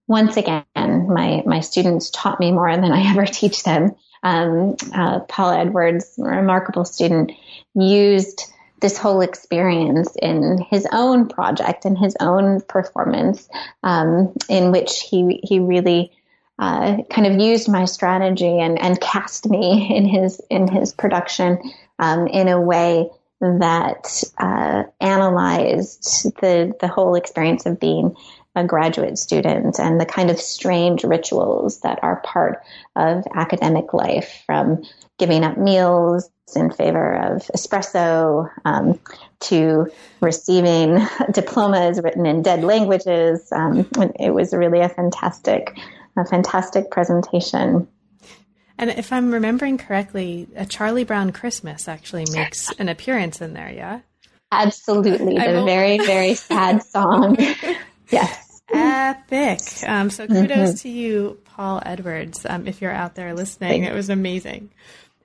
once again, my my students taught me more than I ever teach them. Um, uh, Paul Edwards, remarkable student, used this whole experience in his own project and his own performance, um, in which he he really uh, kind of used my strategy and, and cast me in his in his production um, in a way that uh, analyzed the the whole experience of being a graduate student and the kind of strange rituals that are part of academic life, from giving up meals in favor of espresso um, to receiving diplomas written in dead languages. Um, it was really a fantastic a fantastic presentation. And if I'm remembering correctly, a Charlie Brown Christmas actually makes an appearance in there, yeah? Absolutely. The very, very sad song. yes. Epic. Um, so kudos mm-hmm. to you, Paul Edwards, um, if you're out there listening. It was amazing.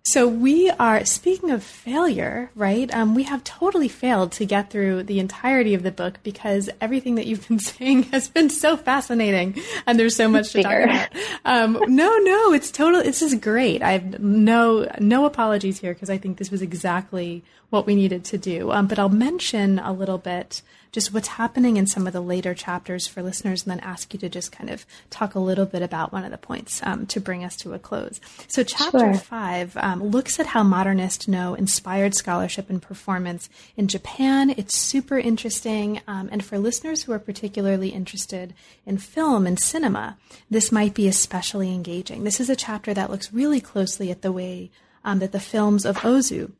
So we are speaking of failure, right? Um, we have totally failed to get through the entirety of the book because everything that you've been saying has been so fascinating, and there's so much to talk about. Um, no, no, it's total. This is great. I have no no apologies here because I think this was exactly what we needed to do. Um, but I'll mention a little bit just what's happening in some of the later chapters for listeners, and then ask you to just kind of talk a little bit about one of the points um, to bring us to a close. So, chapter sure. five um, looks at how modernist Noh inspired scholarship and performance in Japan. It's super interesting, um, and for listeners who are particularly interested in film and cinema, this might be especially engaging. This is a chapter that looks really closely at the way um, that the films of Ozu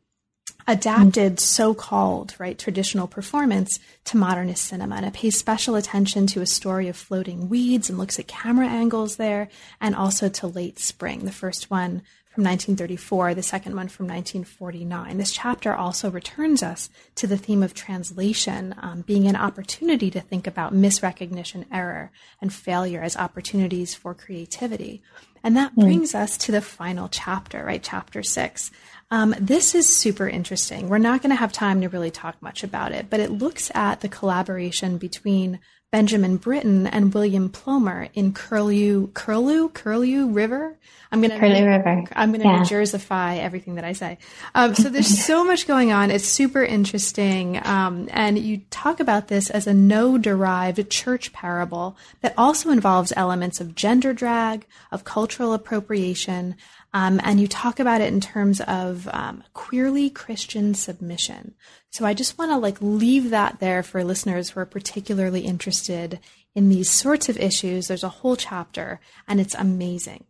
adapted so-called right traditional performance to modernist cinema. And it pays special attention to a story of floating weeds and looks at camera angles there and also to late spring the first one from 1934 the second one from 1949 this chapter also returns us to the theme of translation um, being an opportunity to think about misrecognition error and failure as opportunities for creativity. And that hmm. brings us to the final chapter right chapter six Um, this is super interesting. We're not going to have time to really talk much about it, but it looks at the collaboration between Benjamin Britten and William Plomer in Curlew, Curlew, Curlew River. I'm going to Curlew River. I'm going to yeah. Jerseyfy everything that I say. Um, so there's so much going on. It's super interesting, um, and you talk about this as a Noh-derived church parable that also involves elements of gender drag, of cultural appropriation, um, and you talk about it in terms of um, queerly Christian submission. So I just want to like leave that there for listeners who are particularly interested in these sorts of issues. There's a whole chapter, and it's amazing.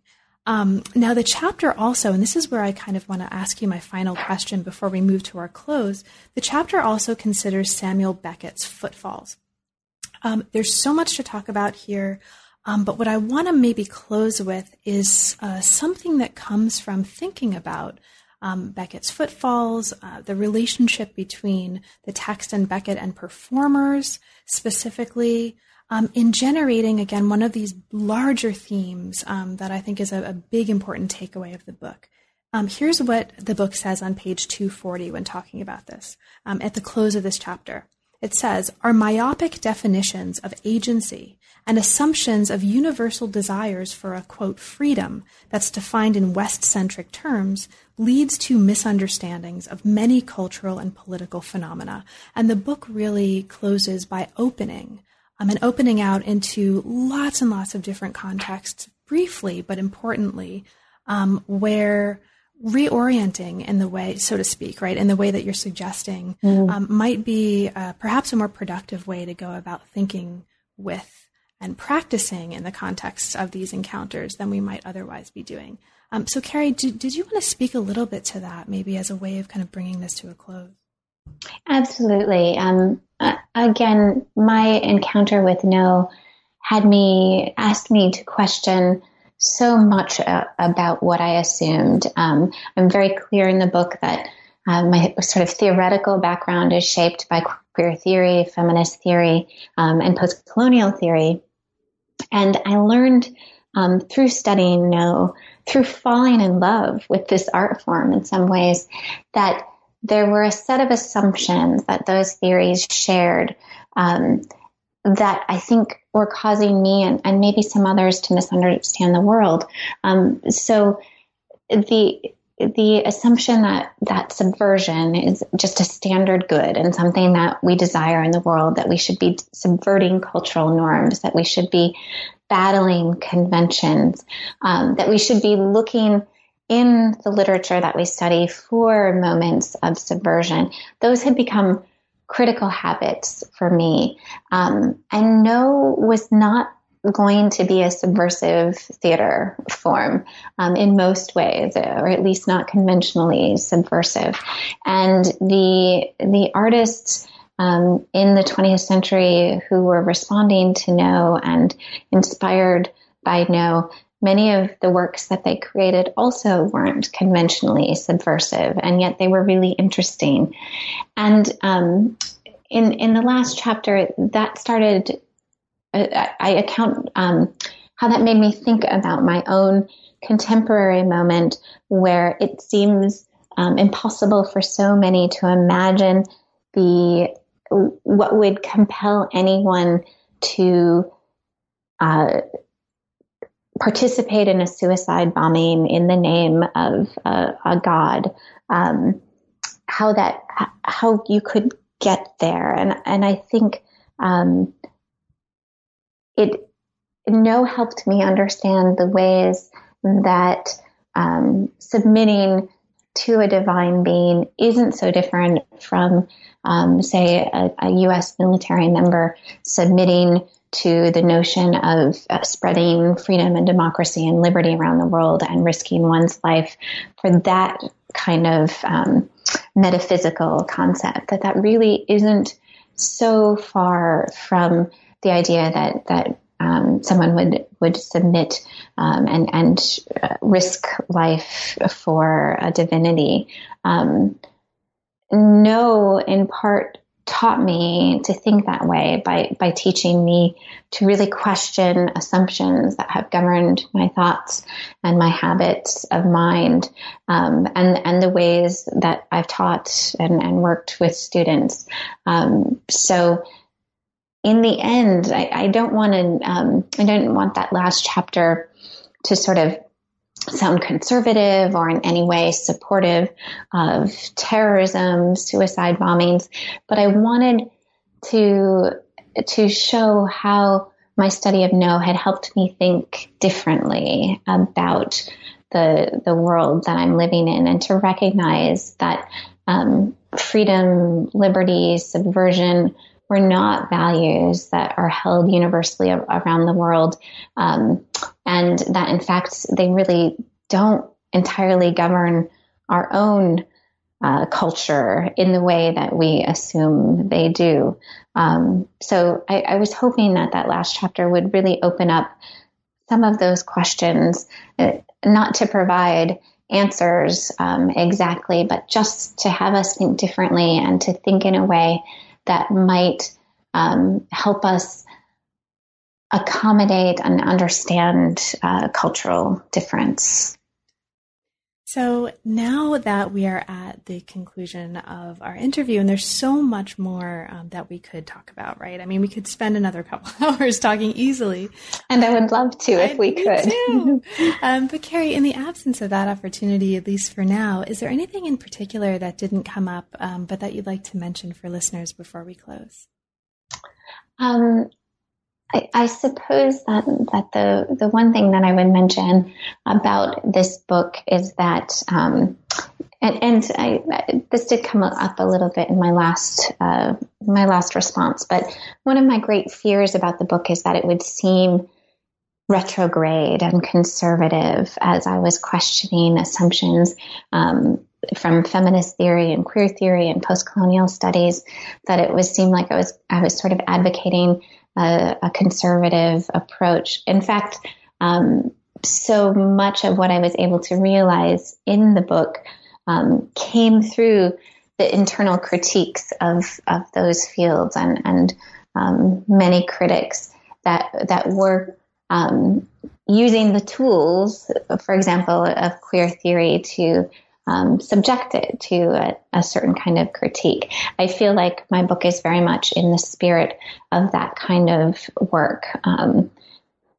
Um, now, the chapter also, and this is where I kind of want to ask you my final question before we move to our close. The chapter also considers Samuel Beckett's Footfalls. Um, there's so much to talk about here. Um, but what I want to maybe close with is uh, something that comes from thinking about um, Beckett's footfalls, uh, the relationship between the text and Beckett and performers specifically, um, in generating, again, one of these larger themes um, that I think is a, a, big important takeaway of the book. Um, here's what the book says on page 240 when talking about this um, at the close of this chapter. It says, Our myopic definitions of agency and assumptions of universal desires for a quote freedom that's defined in West centric terms leads to misunderstandings of many cultural and political phenomena. And the book really closes by opening um, and opening out into lots and lots of different contexts, briefly but importantly, um, where reorienting in the way, so to speak, right, in the way that you're suggesting, mm. um, might be uh, perhaps a more productive way to go about thinking with and practicing in the context of these encounters than we might otherwise be doing. Um, so, Carrie, did, did you want to speak a little bit to that, maybe as a way of kind of bringing this to a close? Absolutely. Um, again, my encounter with Noh had me asked me to question so much uh, about what I assumed. Um, I'm very clear in the book that uh, my sort of theoretical background is shaped by queer theory, feminist theory, um, and post colonial theory. And I learned um, through studying Noh, through falling in love with this art form in some ways, that there were a set of assumptions that those theories shared um, that I think were causing me and, and, maybe some others to misunderstand the world. Um, so the the assumption that that subversion is just a standard good and something that we desire in the world, that we should be subverting cultural norms, that we should be battling conventions, um, that we should be looking in the literature that we study for moments of subversion. Those had become critical habits for me. Um, and Noh was not going to be a subversive theater form um, in most ways, or at least not conventionally subversive. And the the artists um, in the 20th century who were responding to Noh and inspired by Noh, many of the works that they created also weren't conventionally subversive, and yet they were really interesting. And um, in in the last chapter, that started I account um, how that made me think about my own contemporary moment where it seems um, impossible for so many to imagine the what would compel anyone to uh, participate in a suicide bombing in the name of a, a god. Um, how that how you could get there, and and I think um, it Noh helped me understand the ways that um, submitting to a divine being isn't so different from, um, say, a, a, U.S. military member submitting to the notion of uh, spreading freedom and democracy and liberty around the world and risking one's life for that kind of um, metaphysical concept. That that really isn't so far from the idea that that um, someone would would submit um, and and uh, risk life for a divinity. Um, Noh, in part taught me to think that way by, by teaching me to really question assumptions that have governed my thoughts and my habits of mind um, and, and the ways that I've taught and, and worked with students. Um, so in the end, I, I don't want to, um, I don't want that last chapter to sort of sound conservative or in any way supportive of terrorism, suicide bombings, but I wanted to to show how my study of Noh had helped me think differently about the the world that I'm living in, and to recognize that um, freedom, liberty, subversion were not values that are held universally around the world, um, and that in fact they really don't entirely govern our own uh, culture in the way that we assume they do. Um, so I, I, was hoping that that last chapter would really open up some of those questions, uh, not to provide answers um, exactly, but just to have us think differently and to think in a way that might um, help us accommodate and understand uh, cultural difference. So now that we are at the conclusion of our interview, and there's so much more um, that we could talk about, right? I mean, we could spend another couple hours talking easily. And I would love to if I, we could. um, but Carrie, in the absence of that opportunity, at least for now, is there anything in particular that didn't come up, um, but that you'd like to mention for listeners before we close? Um, I, I, suppose that that the the one thing that I would mention about this book is that, um, and, and I, this did come up a little bit in my last uh, my last response, but one of my great fears about the book is that it would seem retrograde and conservative as I was questioning assumptions um, from feminist theory and queer theory and post-colonial studies that it was seemed like I was I was sort of advocating a, a conservative approach. In fact, um, so much of what I was able to realize in the book um, came through the internal critiques of of those fields and and um, many critics that that were um, using the tools, for example, of queer theory to um, subjected to a, a, certain kind of critique. I feel like my book is very much in the spirit of that kind of work. Um,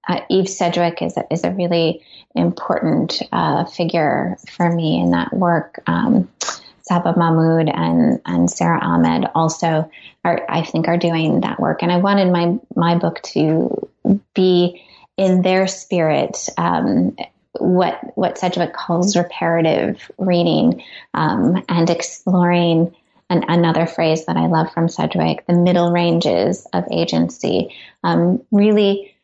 uh, Eve Sedgwick is a, is a really important uh, figure for me in that work. Um, Saba Mahmood and and Sara Ahmed also are I think are doing that work, and I wanted my my book to be in their spirit um, what what Sedgwick calls reparative reading um, and exploring an, another phrase that I love from Sedgwick, the middle ranges of agency, um, really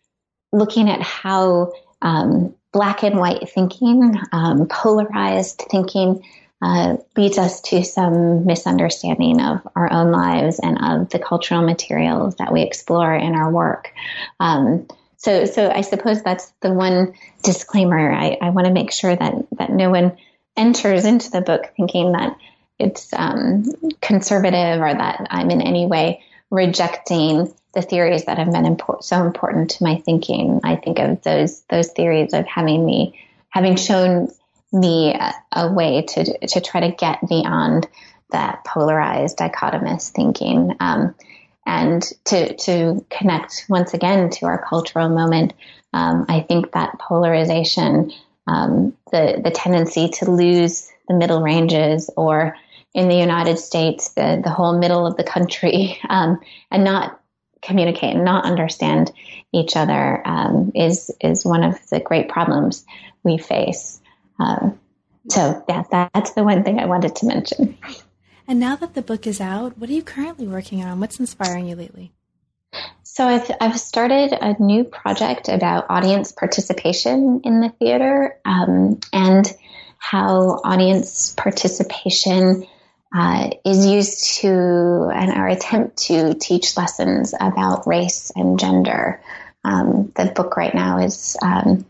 looking at how um, black and white thinking, um, polarized thinking, uh, leads us to some misunderstanding of our own lives and of the cultural materials that we explore in our work. Um, so, so I suppose that's the one disclaimer. I, I want to make sure that that no one enters into the book thinking that it's um, conservative or that I'm in any way rejecting the theories that have been so important to my thinking. I think of those those theories of having me having shown me a, a way to to try to get beyond that polarized dichotomous thinking. Um, and to to connect once again to our cultural moment. Um, I think that polarization, um, the the tendency to lose the middle ranges, or in the United States, the the whole middle of the country, um, and not communicate and not understand each other um, is is one of the great problems we face. Um, so yeah, that's the one thing I wanted to mention. And now that the book is out, what are you currently working on? What's inspiring you lately? So I've I've started a new project about audience participation in the theater um, and how audience participation uh, is used to and our attempt to teach lessons about race and gender. Um, the book right now is um,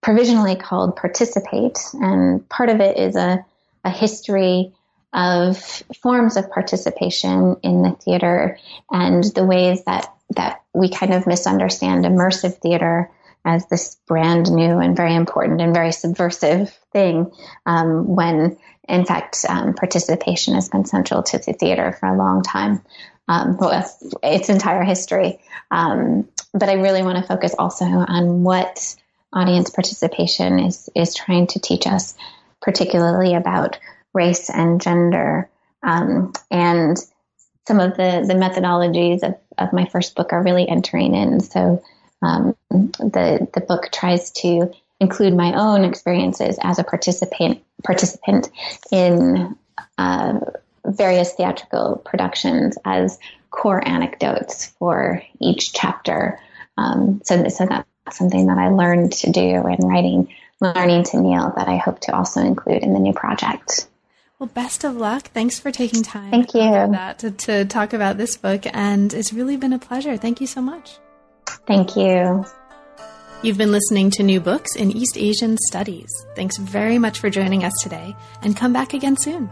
provisionally called Participate, and part of it is a, a history of forms of participation in the theater and the ways that that we kind of misunderstand immersive theater as this brand new and very important and very subversive thing um, when in fact um, participation has been central to the theater for a long time. Um, its entire history. Um, but i really want to focus also on what audience participation is is trying to teach us particularly about race and gender um, and some of the, the methodologies of, of my first book are really entering in. So um, the the book tries to include my own experiences as a participant participant in uh, various theatrical productions as core anecdotes for each chapter. Um, so, so that's something that I learned to do in writing Learning to Kneel that I hope to also include in the new project. Well, best of luck. Thanks for taking time. Thank you. That to, to talk about this book, and it's really been a pleasure. Thank you so much. Thank you. You've been listening to New Books in East Asian Studies. Thanks very much for joining us today, and come back again soon.